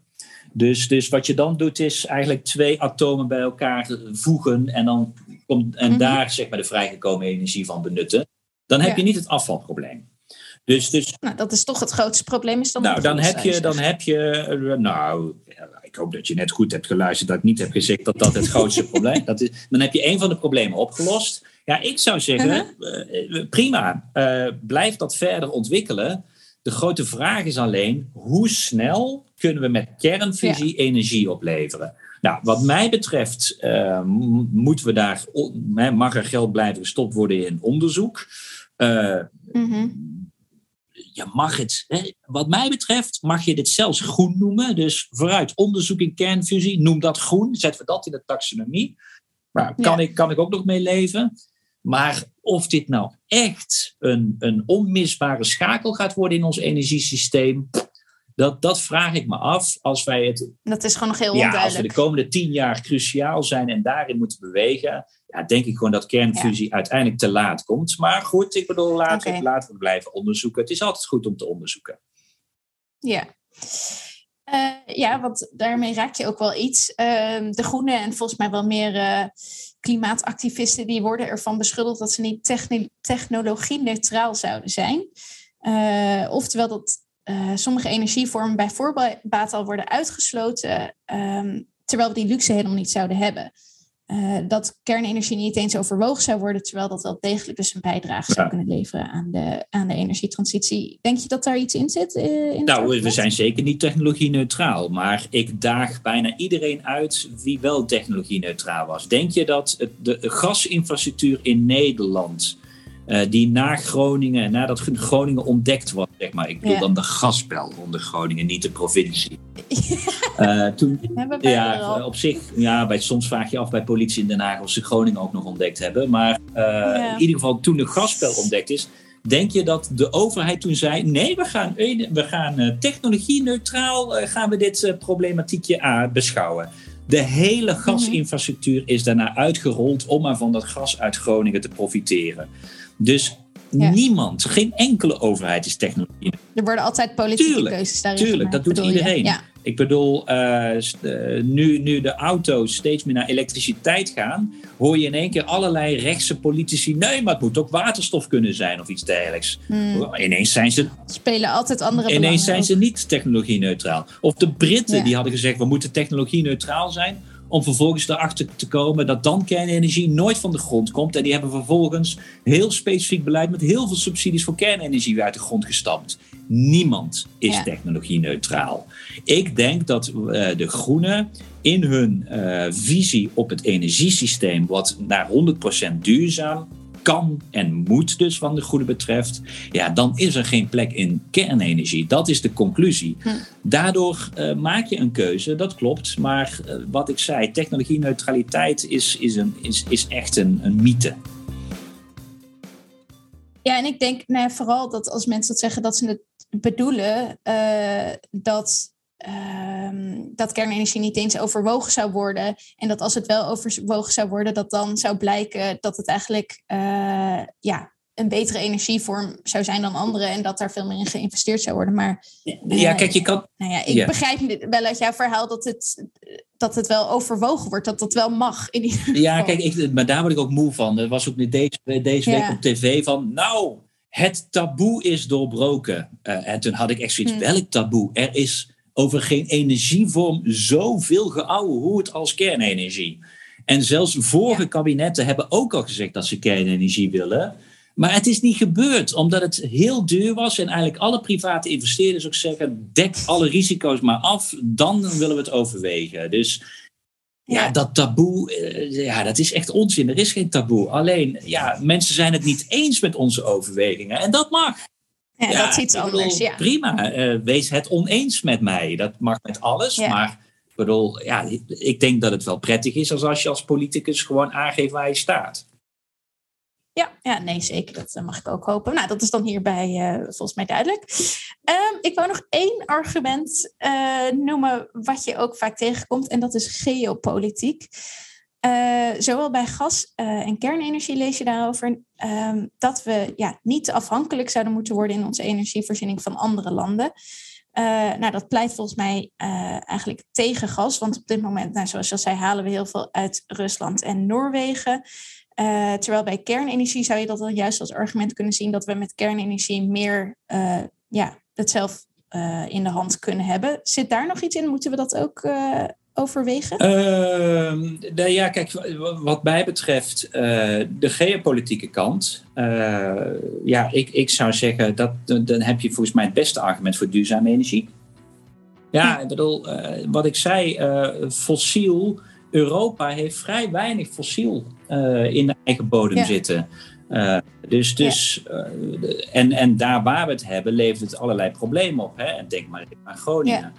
Dus, dus wat je dan doet is eigenlijk twee atomen bij elkaar voegen en, dan komt, en mhm. daar zeg maar de vrijgekomen energie van benutten. Dan heb je niet het afvalprobleem. Dus, dus, nou, dat is toch het grootste probleem. Is dan nou, dan heb, je, dan heb je, eh, nou, ik hoop dat je net goed hebt geluisterd dat ik niet heb gezegd dat dat het grootste probleem is. Dan heb je een van de problemen opgelost. Ja, ik zou zeggen, uh-huh. eh, prima, uh, blijf dat verder ontwikkelen. De grote vraag is alleen, hoe snel kunnen we met kernfusie energie opleveren? Nou, wat mij betreft uh, moeten we daar, mag er geld blijven gestopt worden in onderzoek. Uh, Je mag het, hè, wat mij betreft, mag je dit zelfs groen noemen. Dus vooruit onderzoek in kernfusie, noem dat groen. Zetten we dat in de taxonomie. Maar kan, ik, kan ik ook nog mee leven? Maar of dit nou echt een, een onmisbare schakel gaat worden in ons energiesysteem, dat, dat vraag ik me af als wij het. Dat is gewoon nog heel ja, onduidelijk. Als we de komende tien jaar cruciaal zijn en daarin moeten bewegen, ja, denk ik gewoon dat kernfusie uiteindelijk te laat komt. Maar goed, ik bedoel, laten, okay. laten we blijven onderzoeken. Het is altijd goed om te onderzoeken. Ja. Uh, ja, want daarmee raak je ook wel iets. Uh, de Groenen en volgens mij wel meer uh, klimaatactivisten die worden ervan beschuldigd dat ze niet technologie-neutraal zouden zijn. Uh, oftewel dat uh, sommige energievormen bij voorbaat al worden uitgesloten, um, terwijl we die luxe helemaal niet zouden hebben. Uh, dat kernenergie niet eens overwogen zou worden, terwijl dat wel degelijk dus een bijdrage zou kunnen leveren aan de, aan de energietransitie. Denk je dat daar iets in zit? Uh, in nou, we zijn zeker niet technologie-neutraal, maar ik daag bijna iedereen uit wie wel technologie-neutraal was. Denk je dat de gasinfrastructuur in Nederland uh, die na Groningen, nadat Groningen ontdekt was, zeg maar. Ik bedoel ja. dan de gasbel onder Groningen, niet de provincie. uh, toen, ja, op zich, ja, bij, soms vraag je af bij politie in Den Haag of ze Groningen ook nog ontdekt hebben. Maar uh, ja. in ieder geval, toen de gasbel ontdekt is, denk je dat de overheid toen zei: nee, we gaan, we gaan technologie-neutraal gaan we dit problematiekje beschouwen. De hele mhm. gasinfrastructuur is daarna uitgerold om maar van dat gas uit Groningen te profiteren. Dus niemand, geen enkele overheid is technologie. Er worden altijd politieke tuurlijk, keuzes daarin Tuurlijk, dat doet iedereen. Ja. Ik bedoel, uh, nu, nu de auto's steeds meer naar elektriciteit gaan, hoor je in één keer allerlei rechtse politici. Nee, maar het moet ook waterstof kunnen zijn of iets dergelijks. Hmm. Ineens zijn ze. Spelen altijd andere Ineens zijn ze niet technologie-neutraal. Of de Britten die hadden gezegd: we moeten technologie-neutraal zijn om vervolgens erachter te komen dat dan kernenergie nooit van de grond komt. En die hebben vervolgens heel specifiek beleid met heel veel subsidies voor kernenergie weer uit de grond gestampt. Niemand is ja. technologie-neutraal. Ik denk dat uh, de Groenen in hun uh, visie op het energiesysteem, wat naar 100% duurzaam kan en moet dus van de goede betreft, ja, dan is er geen plek in kernenergie. Dat is de conclusie. Hm. Daardoor uh, maak je een keuze, dat klopt. Maar uh, wat ik zei, technologie-neutraliteit is, is, een, is, is echt een, een mythe. Ja, en ik denk nou, vooral dat als mensen dat zeggen, dat ze het bedoelen uh, dat um, dat kernenergie niet eens overwogen zou worden. En dat als het wel overwogen zou worden, dat dan zou blijken dat het eigenlijk uh, ja, een betere energievorm zou zijn dan andere. En dat daar veel meer in geïnvesteerd zou worden. Maar ja, kijk, je kan. Nou ja, ik ja. begrijp wel uit jouw verhaal dat het, dat het wel overwogen wordt, dat dat wel mag. In ieder. Ja, kijk, ik, maar daar word ik ook moe van. Er was ook deze, deze week ja. op tv van. Nou, het taboe is doorbroken. Uh, en toen had ik echt zoiets. Hmm. Welk taboe? Er is over geen energievorm zoveel geouwehoerd als kernenergie. En zelfs vorige kabinetten hebben ook al gezegd dat ze kernenergie willen. Maar het is niet gebeurd, omdat het heel duur was. En eigenlijk alle private investeerders ook zeggen: dek alle risico's maar af, dan willen we het overwegen. Dus ja, ja dat taboe, ja, dat is echt onzin. Er is geen taboe. Alleen, ja, mensen zijn het niet eens met onze overwegingen. En dat mag. Ja, dat is iets anders. ja. Prima, wees het oneens met mij. Dat mag met alles, maar ik bedoel, ja, ik denk dat het wel prettig is als, als je als politicus gewoon aangeeft waar je staat. Ja, ja, nee, zeker. Dat eh, mag ik ook hopen. Nou, dat is dan hierbij uh, volgens mij duidelijk. Um, ik wou nog één argument uh, noemen wat je ook vaak tegenkomt, en dat is geopolitiek. Zowel bij gas- en kernenergie lees je daarover um, dat we ja, niet afhankelijk zouden moeten worden in onze energievoorziening van andere landen. nou, dat pleit volgens mij eigenlijk tegen gas, want op dit moment, nou, zoals je al zei, halen we heel veel uit Rusland en Noorwegen. Terwijl bij kernenergie zou je dat dan juist als argument kunnen zien dat we met kernenergie meer ja, het zelf in de hand kunnen hebben. Zit daar nog iets in? Moeten we dat ook overwegen? Ehm, nou ja, kijk, wat mij betreft de geopolitieke kant. ja, ik, ik zou zeggen, dat, dan heb je volgens mij het beste argument voor duurzame energie. Ja, ik bedoel, wat ik zei, fossiel Europa heeft vrij weinig fossiel in de eigen bodem zitten. Uh, dus, dus uh, en, en daar waar we het hebben, levert het allerlei problemen op. Hè? En denk maar even aan Groningen. Ja.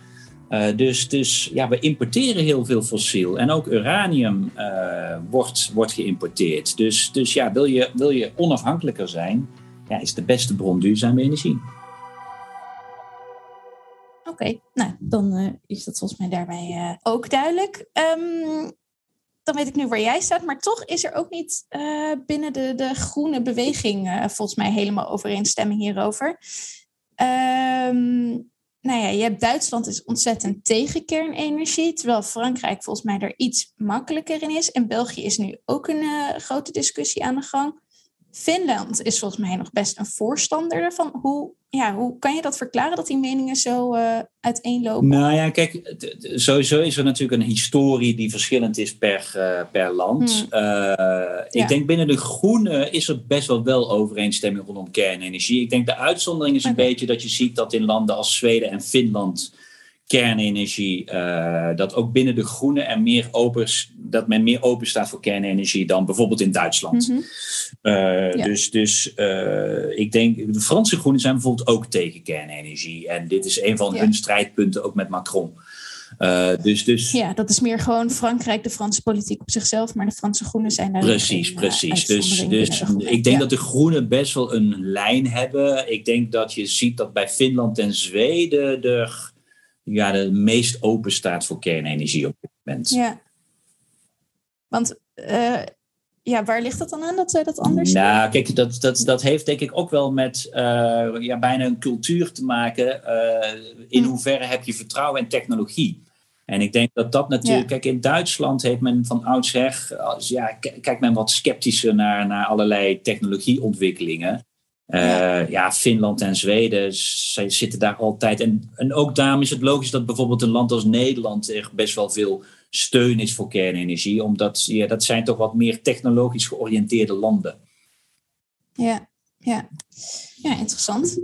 Dus, dus ja, we importeren heel veel fossiel. En ook uranium wordt, wordt geïmporteerd. Dus, dus ja, wil je, wil je onafhankelijker zijn, ja, is de beste bron duurzame energie. Oké, nou, dan uh, is dat volgens mij daarbij ook duidelijk. Um, dan weet ik nu waar jij staat, maar toch is er ook niet binnen de, de groene beweging volgens mij helemaal overeenstemming hierover. Um, nou ja, je hebt Duitsland is ontzettend tegen kernenergie, terwijl Frankrijk volgens mij er iets makkelijker in is. En België is nu ook een grote discussie aan de gang. Finland is volgens mij nog best een voorstander ervan. Hoe, ja, hoe kan je dat verklaren dat die meningen zo uh, uiteenlopen? Nou ja, kijk, sowieso is er natuurlijk een historie die verschillend is per, uh, per land. Hmm. Uh, ik denk binnen de groene is er best wel wel overeenstemming rondom kernenergie. Ik denk de uitzondering is een beetje dat je ziet dat in landen als Zweden en Finland kernenergie, uh, dat ook binnen de groene er meer open, dat men meer open staat voor kernenergie dan bijvoorbeeld in Duitsland. Mm -hmm. uh, ja. Dus, dus uh, ik denk, de Franse groenen zijn bijvoorbeeld ook tegen kernenergie. En dit is een van ja. hun strijdpunten ook met Macron. dus, dus... Ja, dat is meer gewoon Frankrijk, de Franse politiek op zichzelf, maar de Franse groenen zijn daar. Precies, precies. Dus, dus ik denk ja. dat de groenen best wel een lijn hebben. Ik denk dat je ziet dat bij Finland en Zweden er ja, de meest open staat voor kernenergie op dit moment. Ja. Want uh, ja, waar ligt dat dan aan dat zij dat anders Nou, kijk, dat, dat, dat heeft denk ik ook wel met uh, ja, bijna een cultuur te maken. Uh, in hm. hoeverre heb je vertrouwen in technologie? En ik denk dat dat natuurlijk... Ja. Kijk, in Duitsland heeft men van oudsher... Ja, kijkt men wat sceptischer naar, naar allerlei technologieontwikkelingen. Uh, ja. Finland en Zweden zij zitten daar altijd. En, en ook daarom is het logisch dat bijvoorbeeld een land als Nederland er best wel veel steun is voor kernenergie, omdat ja, dat zijn toch wat meer technologisch georiënteerde landen. Ja, ja. ja interessant.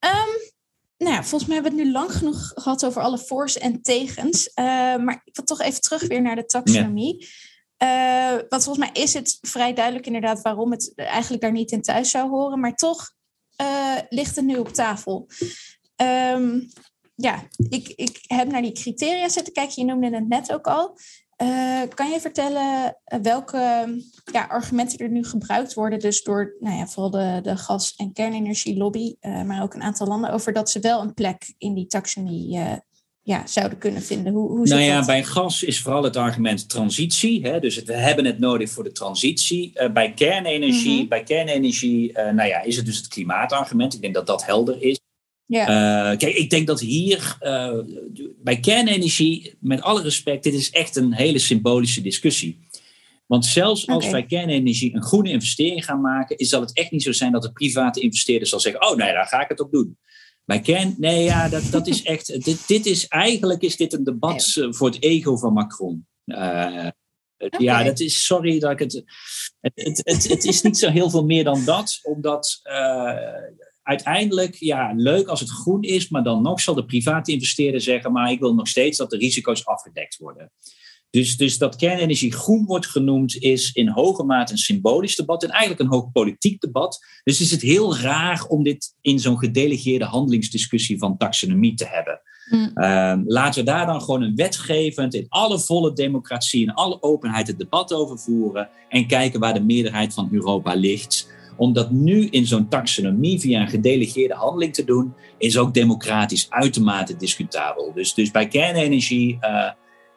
Um, nou ja, volgens mij hebben we het nu lang genoeg gehad over alle voor's en tegens. Uh, maar ik wil toch even terug weer naar de taxonomie. Ja. Uh, want volgens mij is het vrij duidelijk inderdaad waarom het eigenlijk daar niet in thuis zou horen. Maar toch uh, ligt het nu op tafel. Um, ja, ik, ik heb naar die criteria zitten kijken. Je noemde het net ook al. Uh, kan je vertellen welke ja, argumenten er nu gebruikt worden, dus door nou ja, vooral de, de gas- en kernenergielobby, maar ook een aantal landen, over dat ze wel een plek in die taxonomie ja, zouden kunnen vinden? Hoe, hoe nou ja, dat? bij gas is vooral het argument transitie. Hè? Dus het, we hebben het nodig voor de transitie. Uh, bij kernenergie, mm -hmm. bij kernenergie uh, nou ja, is het dus het klimaatargument. Ik denk dat dat helder is. Ja. Uh, kijk, ik denk dat hier bij kernenergie, met alle respect, dit is echt een hele symbolische discussie. Want zelfs als okay. wij kernenergie een groene investering gaan maken, is dat het echt niet zo zijn dat de private investeerder zal zeggen: Oh nee, daar ga ik het op doen. Bij kern, nee, ja, dat, dat is echt. Dit, dit is eigenlijk is dit een debat nee. voor het ego van Macron. Uh, okay. Ja, dat is. Sorry dat ik het. Het, het, het, het, is niet zo heel veel meer dan dat, omdat. Uh, uiteindelijk, ja, leuk als het groen is, maar dan nog zal de private investeerder zeggen: maar ik wil nog steeds dat de risico's afgedekt worden. Dus, dus dat kernenergie groen wordt genoemd is in hoge mate een symbolisch debat en eigenlijk een hoog politiek debat. Dus is het heel raar om dit in zo'n gedelegeerde handelingsdiscussie van taxonomie te hebben. Mm. laten we daar dan gewoon een wetgevend, in alle volle democratie, in alle openheid het debat over voeren en kijken waar de meerderheid van Europa ligt. Om dat nu in zo'n taxonomie via een gedelegeerde handeling te doen, is ook democratisch uitermate discutabel. Dus, dus bij kernenergie uh,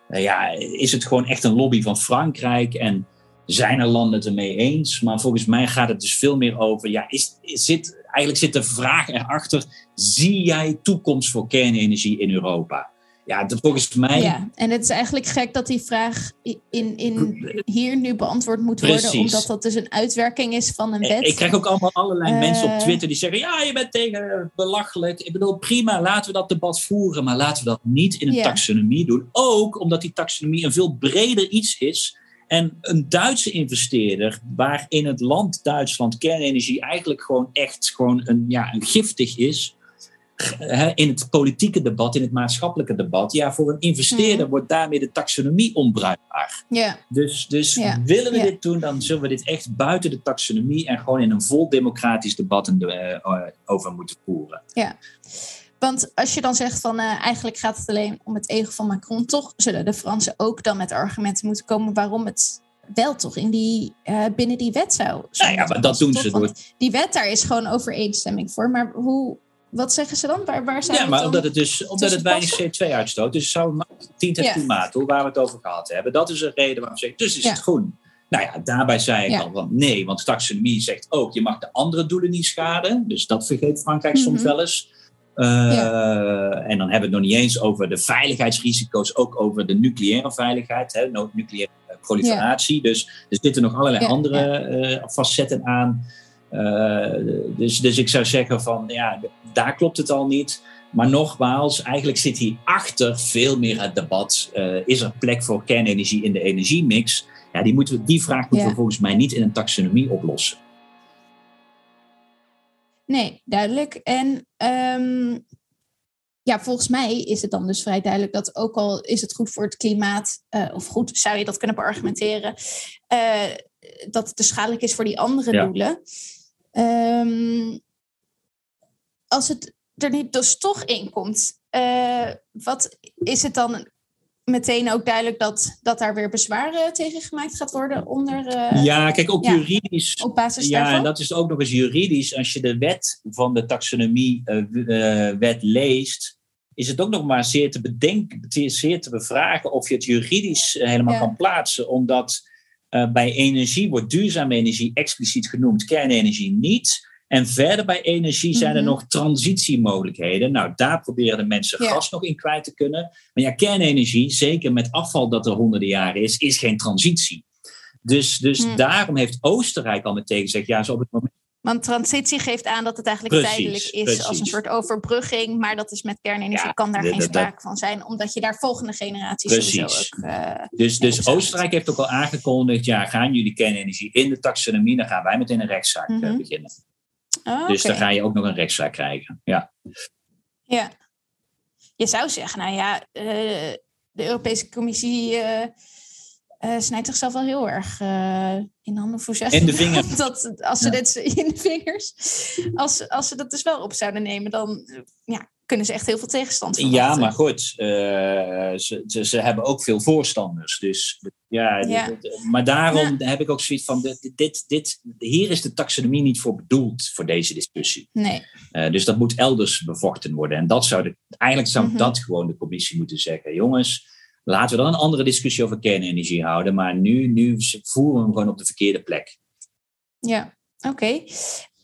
ja, is het gewoon echt een lobby van Frankrijk en zijn er landen het ermee eens. Maar volgens mij gaat het dus veel meer over, ja, is, is, zit, eigenlijk zit de vraag erachter, zie jij toekomst voor kernenergie in Europa? Ja, dat volgens mij. Ja, en het is eigenlijk gek dat die vraag in, in hier nu beantwoord moet worden, omdat dat dus een uitwerking is van een wet. Ik krijg ook allemaal allerlei mensen op eh. Twitter die zeggen: Ja, je bent tegen belachelijk. Ik bedoel, prima, laten we dat debat voeren, maar laten we dat niet in een taxonomie doen. Ook omdat die taxonomie een veel breder iets is. En een Duitse investeerder, waar in het land Duitsland kernenergie eigenlijk gewoon echt gewoon een, ja, een giftig is, in het politieke debat, in het maatschappelijke debat, ja, voor een investeerder hmm. wordt daarmee de taxonomie onbruikbaar. Ja. Dus, dus willen we dit doen, dan zullen we dit echt buiten de taxonomie en gewoon in een vol democratisch debat uh, over moeten voeren. Ja. Want als je dan zegt van uh, eigenlijk gaat het alleen om het ego van Macron, toch zullen de Fransen ook dan met argumenten moeten komen waarom het wel toch in die, uh, binnen die wet zou. Nou ja, maar dat doen ze door. Die wet daar is gewoon overeenstemming voor. Maar hoe, wat zeggen ze dan? Waar, waar zijn ja, maar omdat het, dus, omdat het weinig CO2 uitstoot. Dus het zou 10 het klimaat, hoe waar we het over gehad hebben. Dat is een reden waarom ze zeggen, dus is het groen. Nou ja, daarbij zei ik al van nee, want taxonomie zegt ook, je mag de andere doelen niet schaden. Dus dat vergeet Frankrijk soms mhm. wel eens. Uh, En dan hebben we het nog niet eens over de veiligheidsrisico's, ook over de nucleaire veiligheid, hè, nucleaire proliferatie. Dus er zitten nog allerlei andere uh, facetten aan. Uh, dus, dus ik zou zeggen van ja, daar klopt het al niet. Maar nogmaals, eigenlijk zit hier achter veel meer het debat. Uh, is er plek voor kernenergie in de energiemix? Ja, die, moeten we, die vraag moeten we volgens mij niet in een taxonomie oplossen. Nee, duidelijk. En um, ja, volgens mij is het dan dus vrij duidelijk dat ook al is het goed voor het klimaat, uh, of goed zou je dat kunnen beargumenteren, uh, dat het dus schadelijk is voor die andere doelen. Um, als het er niet dus toch in komt, uh, wat is het dan meteen ook duidelijk dat, dat daar weer bezwaren tegen gemaakt gaat worden onder. Uh, ja, kijk, ook juridisch. Op basis ja, en dat is ook nog eens juridisch. Als je de wet van de taxonomie-wet uh, leest, is het ook nog maar zeer te bedenken, zeer te bevragen of je het juridisch helemaal kan plaatsen. Omdat bij energie wordt duurzame energie expliciet genoemd, kernenergie niet. En verder bij energie zijn er mhm. nog transitiemogelijkheden. Nou, daar proberen de mensen gas nog in kwijt te kunnen. Maar ja, kernenergie, zeker met afval dat er honderden jaren is, is geen transitie. Dus, dus mhm. daarom heeft Oostenrijk al meteen gezegd, ja, zo op het moment want transitie geeft aan dat het eigenlijk tijdelijk is als een soort overbrugging. Maar dat is met kernenergie kan daar geen sprake van zijn. Omdat je daar volgende generaties precies. ook... Uh, dus dus Oostenrijk heeft ook al aangekondigd... ja, gaan jullie kernenergie in de taxonomie... dan gaan wij meteen een rechtszaak mm beginnen. Oh, dus dan ga je ook nog een rechtszaak krijgen. Ja. ja. Je zou zeggen, nou ja, uh, de Europese Commissie uh, uh, snijdt zichzelf wel heel erg in handen voor. In de vingers. Dat, als ze dit in de vingers. Als, als ze dat dus wel op zouden nemen, dan ja, kunnen ze echt heel veel tegenstand verwachten. Ja, maar goed, ze, ze, ze, hebben ook veel voorstanders. Dus ja, ja. maar daarom heb ik ook zoiets van: dit, dit, dit, hier is de taxonomie niet voor bedoeld voor deze discussie. Nee. Dus dat moet elders bevochten worden. En dat zou de, eigenlijk zou mm dat gewoon de commissie moeten zeggen: jongens. Laten we dan een andere discussie over kernenergie houden. Maar nu, nu voeren we hem gewoon op de verkeerde plek. Ja, oké. Okay. Um,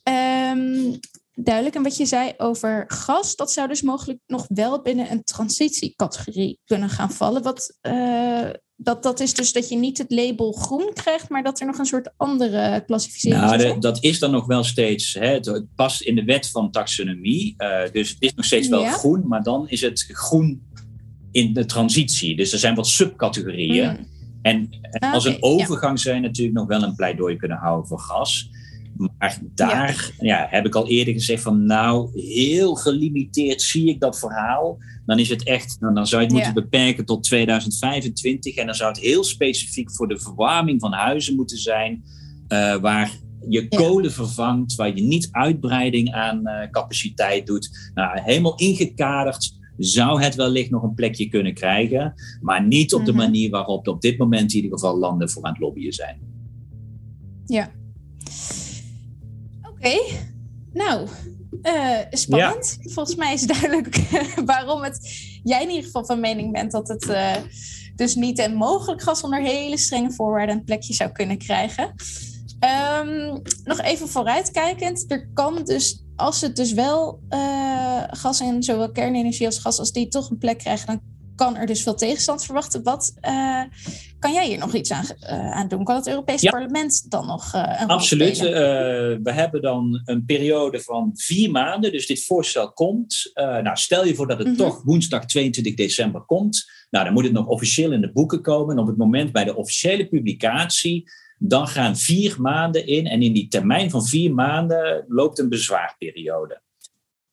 ehm, duidelijk. En wat je zei over gas, dat zou dus mogelijk nog wel binnen een transitiecategorie kunnen gaan vallen. Wat, uh, dat, dat is dus dat je niet het label groen krijgt, maar dat er nog een soort andere klassificering nou, is. dat is dan nog wel steeds, hè, het past in de wet van taxonomie. Uh, dus het is nog steeds wel groen, maar dan is het groen in de transitie. Dus er zijn wat subcategorieën. Hmm. En, ah, als een overgang zijn natuurlijk nog wel een pleidooi kunnen houden voor gas. Maar daar ja. heb ik al eerder gezegd van nou, heel gelimiteerd zie ik dat verhaal. Dan is het echt, nou, dan zou je het moeten beperken tot 2025. En dan zou het heel specifiek voor de verwarming van huizen moeten zijn. Uh, waar je kolen vervangt, waar je niet uitbreiding aan uh, capaciteit doet. Nou, helemaal ingekaderd zou het wellicht nog een plekje kunnen krijgen. Maar niet op de mhm. manier waarop op dit moment in ieder geval landen voor aan het lobbyen zijn. Ja. Oké. Nou, uh, spannend. Volgens mij is duidelijk waarom het, jij in ieder geval van mening bent dat het uh, dus niet en mogelijk gas onder hele strenge voorwaarden een plekje zou kunnen krijgen. Um, nog even vooruitkijkend, er kan dus, als het dus wel uh, gas en zowel kernenergie als gas, als die toch een plek krijgen, dan kan er dus veel tegenstand verwachten. Wat uh, kan jij hier nog iets aan, uh, aan doen? Kan het Europese parlement dan nog uh, een Absoluut. we hebben dan een periode van vier maanden. Dus dit voorstel komt. nou, stel je voor dat het mm -hmm. toch woensdag 22 december komt. Nou, dan moet het nog officieel in de boeken komen. En op het moment bij de officiële publicatie dan gaan vier maanden in en in die termijn van vier maanden loopt een bezwaarperiode.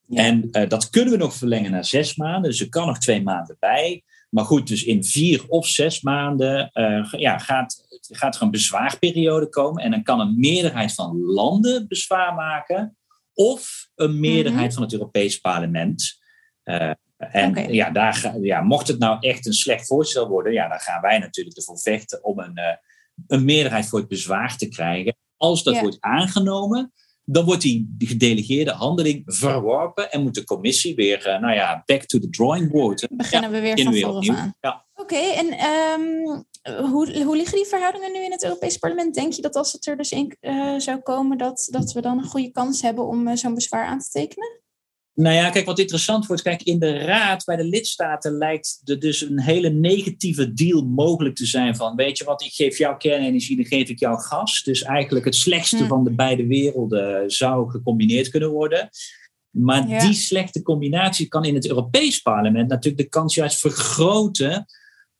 En uh, dat kunnen we nog verlengen naar zes maanden, dus er kan nog twee maanden bij. Maar goed, dus in vier of zes maanden uh, ja, gaat, gaat er een bezwaarperiode komen. En dan kan een meerderheid van landen bezwaar maken. Of een meerderheid mhm. van het Europees Parlement. Uh, en ja, daar, ja, mocht het nou echt een slecht voorstel worden, ja, dan gaan wij natuurlijk ervoor vechten om een, een meerderheid voor het bezwaar te krijgen. Als dat wordt aangenomen, dan wordt die gedelegeerde handeling verworpen en moet de commissie weer, uh, nou ja, back to the drawing board. Beginnen we weer van vooraf aan. Ja. Oké, en um, hoe, hoe liggen die verhoudingen nu in het Europees Parlement? Denk je dat als het er dus in uh, zou komen, dat, dat we dan een goede kans hebben om uh, zo'n bezwaar aan te tekenen? Nou ja, kijk, wat interessant wordt, kijk, in de raad bij de lidstaten lijkt er dus een hele negatieve deal mogelijk te zijn van, weet je wat, ik geef jou kernenergie, dan geef ik jou gas. Dus eigenlijk het slechtste hm. van de beide werelden zou gecombineerd kunnen worden. Maar die slechte combinatie kan in het Europees Parlement natuurlijk de kans juist vergroten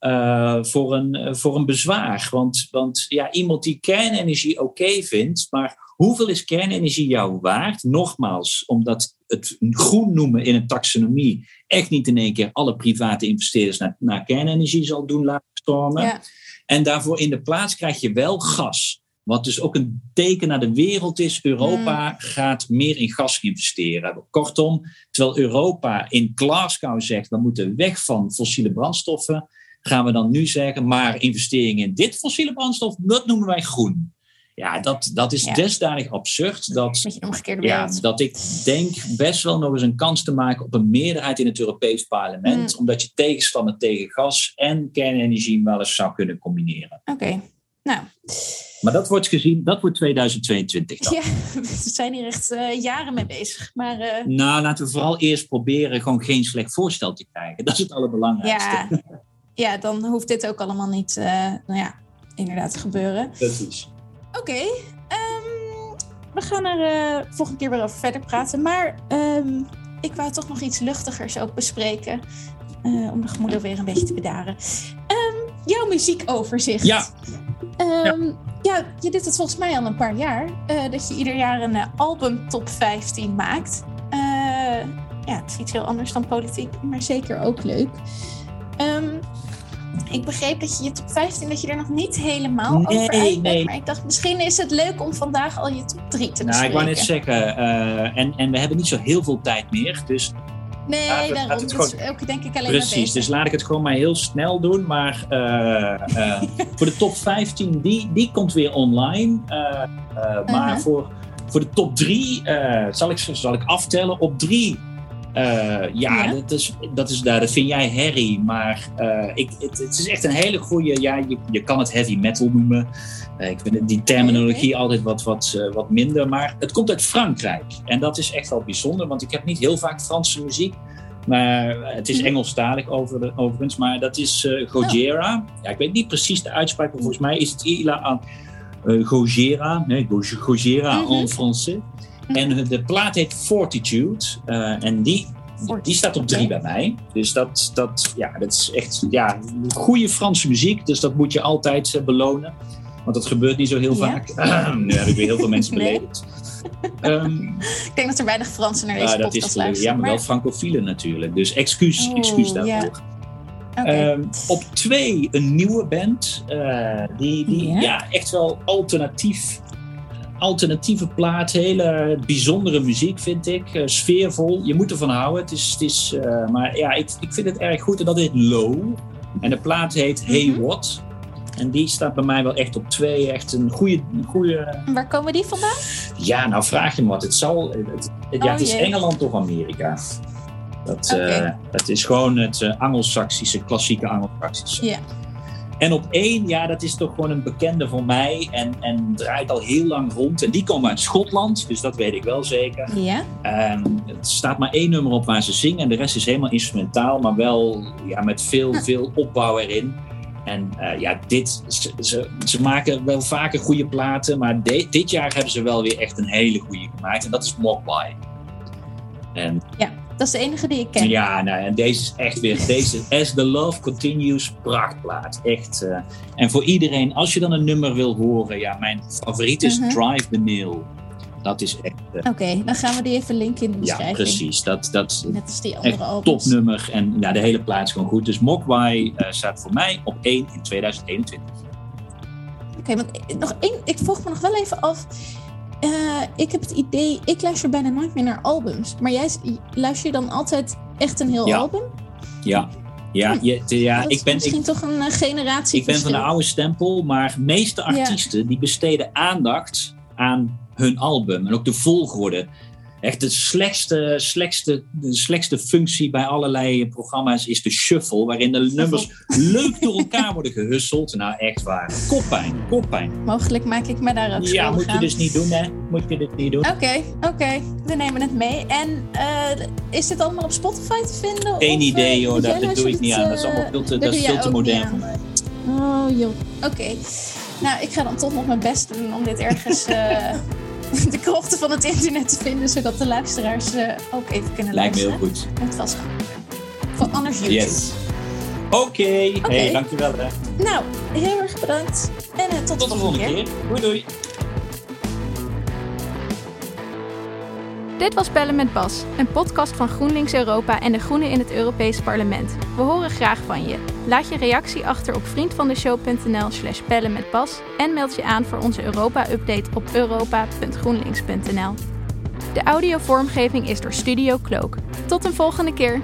uh, voor, een, voor een bezwaar. Want, want ja, iemand die kernenergie oké vindt, maar hoeveel is kernenergie jou waard? Nogmaals, omdat het groen noemen in een taxonomie echt niet in één keer alle private investeerders naar, naar kernenergie zal doen laten stromen. Ja. En daarvoor in de plaats krijg je wel gas. Wat dus ook een teken naar de wereld is. Europa mm. gaat meer in gas investeren. Kortom, terwijl Europa in Glasgow zegt: we moeten weg van fossiele brandstoffen, gaan we dan nu zeggen: maar investeringen in dit fossiele brandstof, dat noemen wij groen. Ja, dat, dat is ja. desdanig absurd dat, ja, dat ik denk best wel nog eens een kans te maken op een meerderheid in het Europees Parlement, mm. omdat je tegenstander tegen gas en kernenergie wel eens zou kunnen combineren. Oké, nou. Maar dat wordt gezien, dat wordt 2022 dan. Ja, we zijn hier echt uh, jaren mee bezig. Maar, uh... Nou, laten we vooral eerst proberen gewoon geen slecht voorstel te krijgen. Dat is het allerbelangrijkste. Ja, ja dan hoeft dit ook allemaal niet, uh, nou ja, inderdaad te gebeuren. Precies. Oké, okay, um, ehm, we gaan er uh, volgende keer weer over verder praten. Maar um, ik wou toch nog iets luchtigers ook bespreken. Uh, om de gemoeder weer een beetje te bedaren. Um, jouw muziekoverzicht. Ja. ja. ja, je doet het volgens mij al een paar jaar. Uh, dat je ieder jaar een album top 15 maakt. ja, het is iets heel anders dan politiek, maar zeker ook leuk. Um, ik begreep dat je je top 15, dat je er nog niet helemaal nee, over uit bent. Maar ik dacht, misschien is het leuk om vandaag al je top 3 te bespreken. Nou, ik wou net zeggen, uh, en, en we hebben niet zo heel veel tijd meer. Dus Nee, laat daarom. Het gewoon... ook denk ik alleen Precies, dus laat ik het gewoon maar heel snel doen. Maar uh, uh, voor de top 15, die, die komt weer online. Maar -huh. voor, voor de top 3 zal, ik, zal ik aftellen. Op 3 uh, ja, ja, Dat, is, dat, is, daar, dat vind jij herrie. Maar uh, ik, het, het, is echt een hele goede. Ja, je, je kan het heavy metal noemen. Uh, ik vind die terminologie altijd wat, wat, wat minder. Maar het komt uit Frankrijk. En dat is echt wel bijzonder, want ik heb niet heel vaak Franse muziek. Maar het is mhm. Engelstalig over de, overigens. Maar dat is Gojira. Oh. Ja, ik weet niet precies de uitspraak, maar volgens mij is het Ila aan Gojira. Nee, Gojira mm -hmm. en Français. En de plaat heet Fortitude. Uh, en die, die staat op drie bij mij. Dus dat, dat, ja, dat is echt ja, goede Franse muziek. Dus dat moet je altijd uh, belonen. Want dat gebeurt niet zo heel vaak. nu heb ik weer heel veel mensen beledigd. Um, ik denk dat er weinig Fransen naar deze podcast is, luisteren. Ja, maar, wel francofielen natuurlijk. Dus excuus, oh, excuus daarvoor. Ehm, op twee een nieuwe band. Uh, die die ja, echt wel alternatief alternatieve plaat. Hele bijzondere muziek, vind ik. Uh, sfeervol. Je moet ervan houden. Het is, het is, uh, maar ja, ik, ik vind het erg goed. En dat heet Low. En de plaat heet Hey -hmm. What. En die staat bij mij wel echt op twee. Echt een goede. goede... Waar komen die vandaan? Ja, nou vraag je me wat. Het, zal, het, het, ja, het is oh, Engeland of Amerika. Dat, okay. uh, het is gewoon het uh, Angelsaksische, klassieke Angelsaksische. Ja. En op één, ja, dat is toch gewoon een bekende voor mij. En, en draait al heel lang rond. En die komen uit Schotland, dus dat weet ik wel zeker. Ja. Um, er staat maar één nummer op waar ze zingen. En de rest is helemaal instrumentaal, maar wel ja, met veel, veel opbouw erin. En uh, ja, dit, ze, ze, ze, maken wel vaker goede platen, maar de, dit jaar hebben ze wel weer echt een hele goede gemaakt. En dat is Mogwai. En ja. Dat is de enige die ik ken. Ja, nou, en deze is echt weer, deze As the Love Continues, prachtplaat. Echt. Uh, en voor iedereen, als je dan een nummer wil horen, ja, mijn favoriet is uh -huh. Drive the Nail. Dat is echt. Uh, Oké, okay, dan gaan we die even linken in de beschrijving. Ja, precies. Dat, dat Net als die andere echt topnummer. En ja, de hele plaat is gewoon goed. Dus Mogwai staat voor mij op 1 in 2021. Oké, okay, want nog één, ik vroeg me nog wel even af. Uh, ik heb het idee, ik luister bijna nooit meer naar albums. Maar jij luister je dan altijd echt een heel ja. album? Ja. Ja, hm. ja ik ben misschien ik, toch een uh, generatie. Ik ben van de oude stempel, maar de meeste artiesten ja. die besteden aandacht aan hun album en ook de volgorde. Echt de slechtste, slechtste, de slechtste functie bij allerlei programma's is de shuffle, waarin de nummers leuk door elkaar worden gehusseld. Nou, echt waar. Koppijn, koppijn. Mogelijk maak ik me daar ook Ja, moet je dus niet doen, hè? Moet je dit niet doen. Oké, okay, oké. Okay. We nemen het mee. En uh, is dit allemaal op Spotify te vinden? Geen of, idee, uh, hoor. Dat, dat doe ik niet aan. Dat is allemaal veel te, dat is veel te modern voor mij. Oh, joh. Oké. Okay. Nou, ik ga dan toch nog mijn best doen om dit ergens... Uh, de krochten van het internet te vinden, zodat de luisteraars uh, ook even kunnen Lijkt luisteren. Lijkt me heel goed. Het was Voor anders YouTube. Yes. Oké, okay. okay. hey, dankjewel hè. Nou, heel erg bedankt. En uh, tot, tot de volgende keer. keer. Doei doei. Dit was Bellen met Bas, een podcast van GroenLinks Europa en de Groenen in het Europees Parlement. We horen graag van je. Laat je reactie achter op vriendvandeshow.nl slash bellen met Bas en meld je aan voor onze Europa-update op europa.groenlinks.nl. De audiovormgeving is door Studio Cloak. Tot een volgende keer!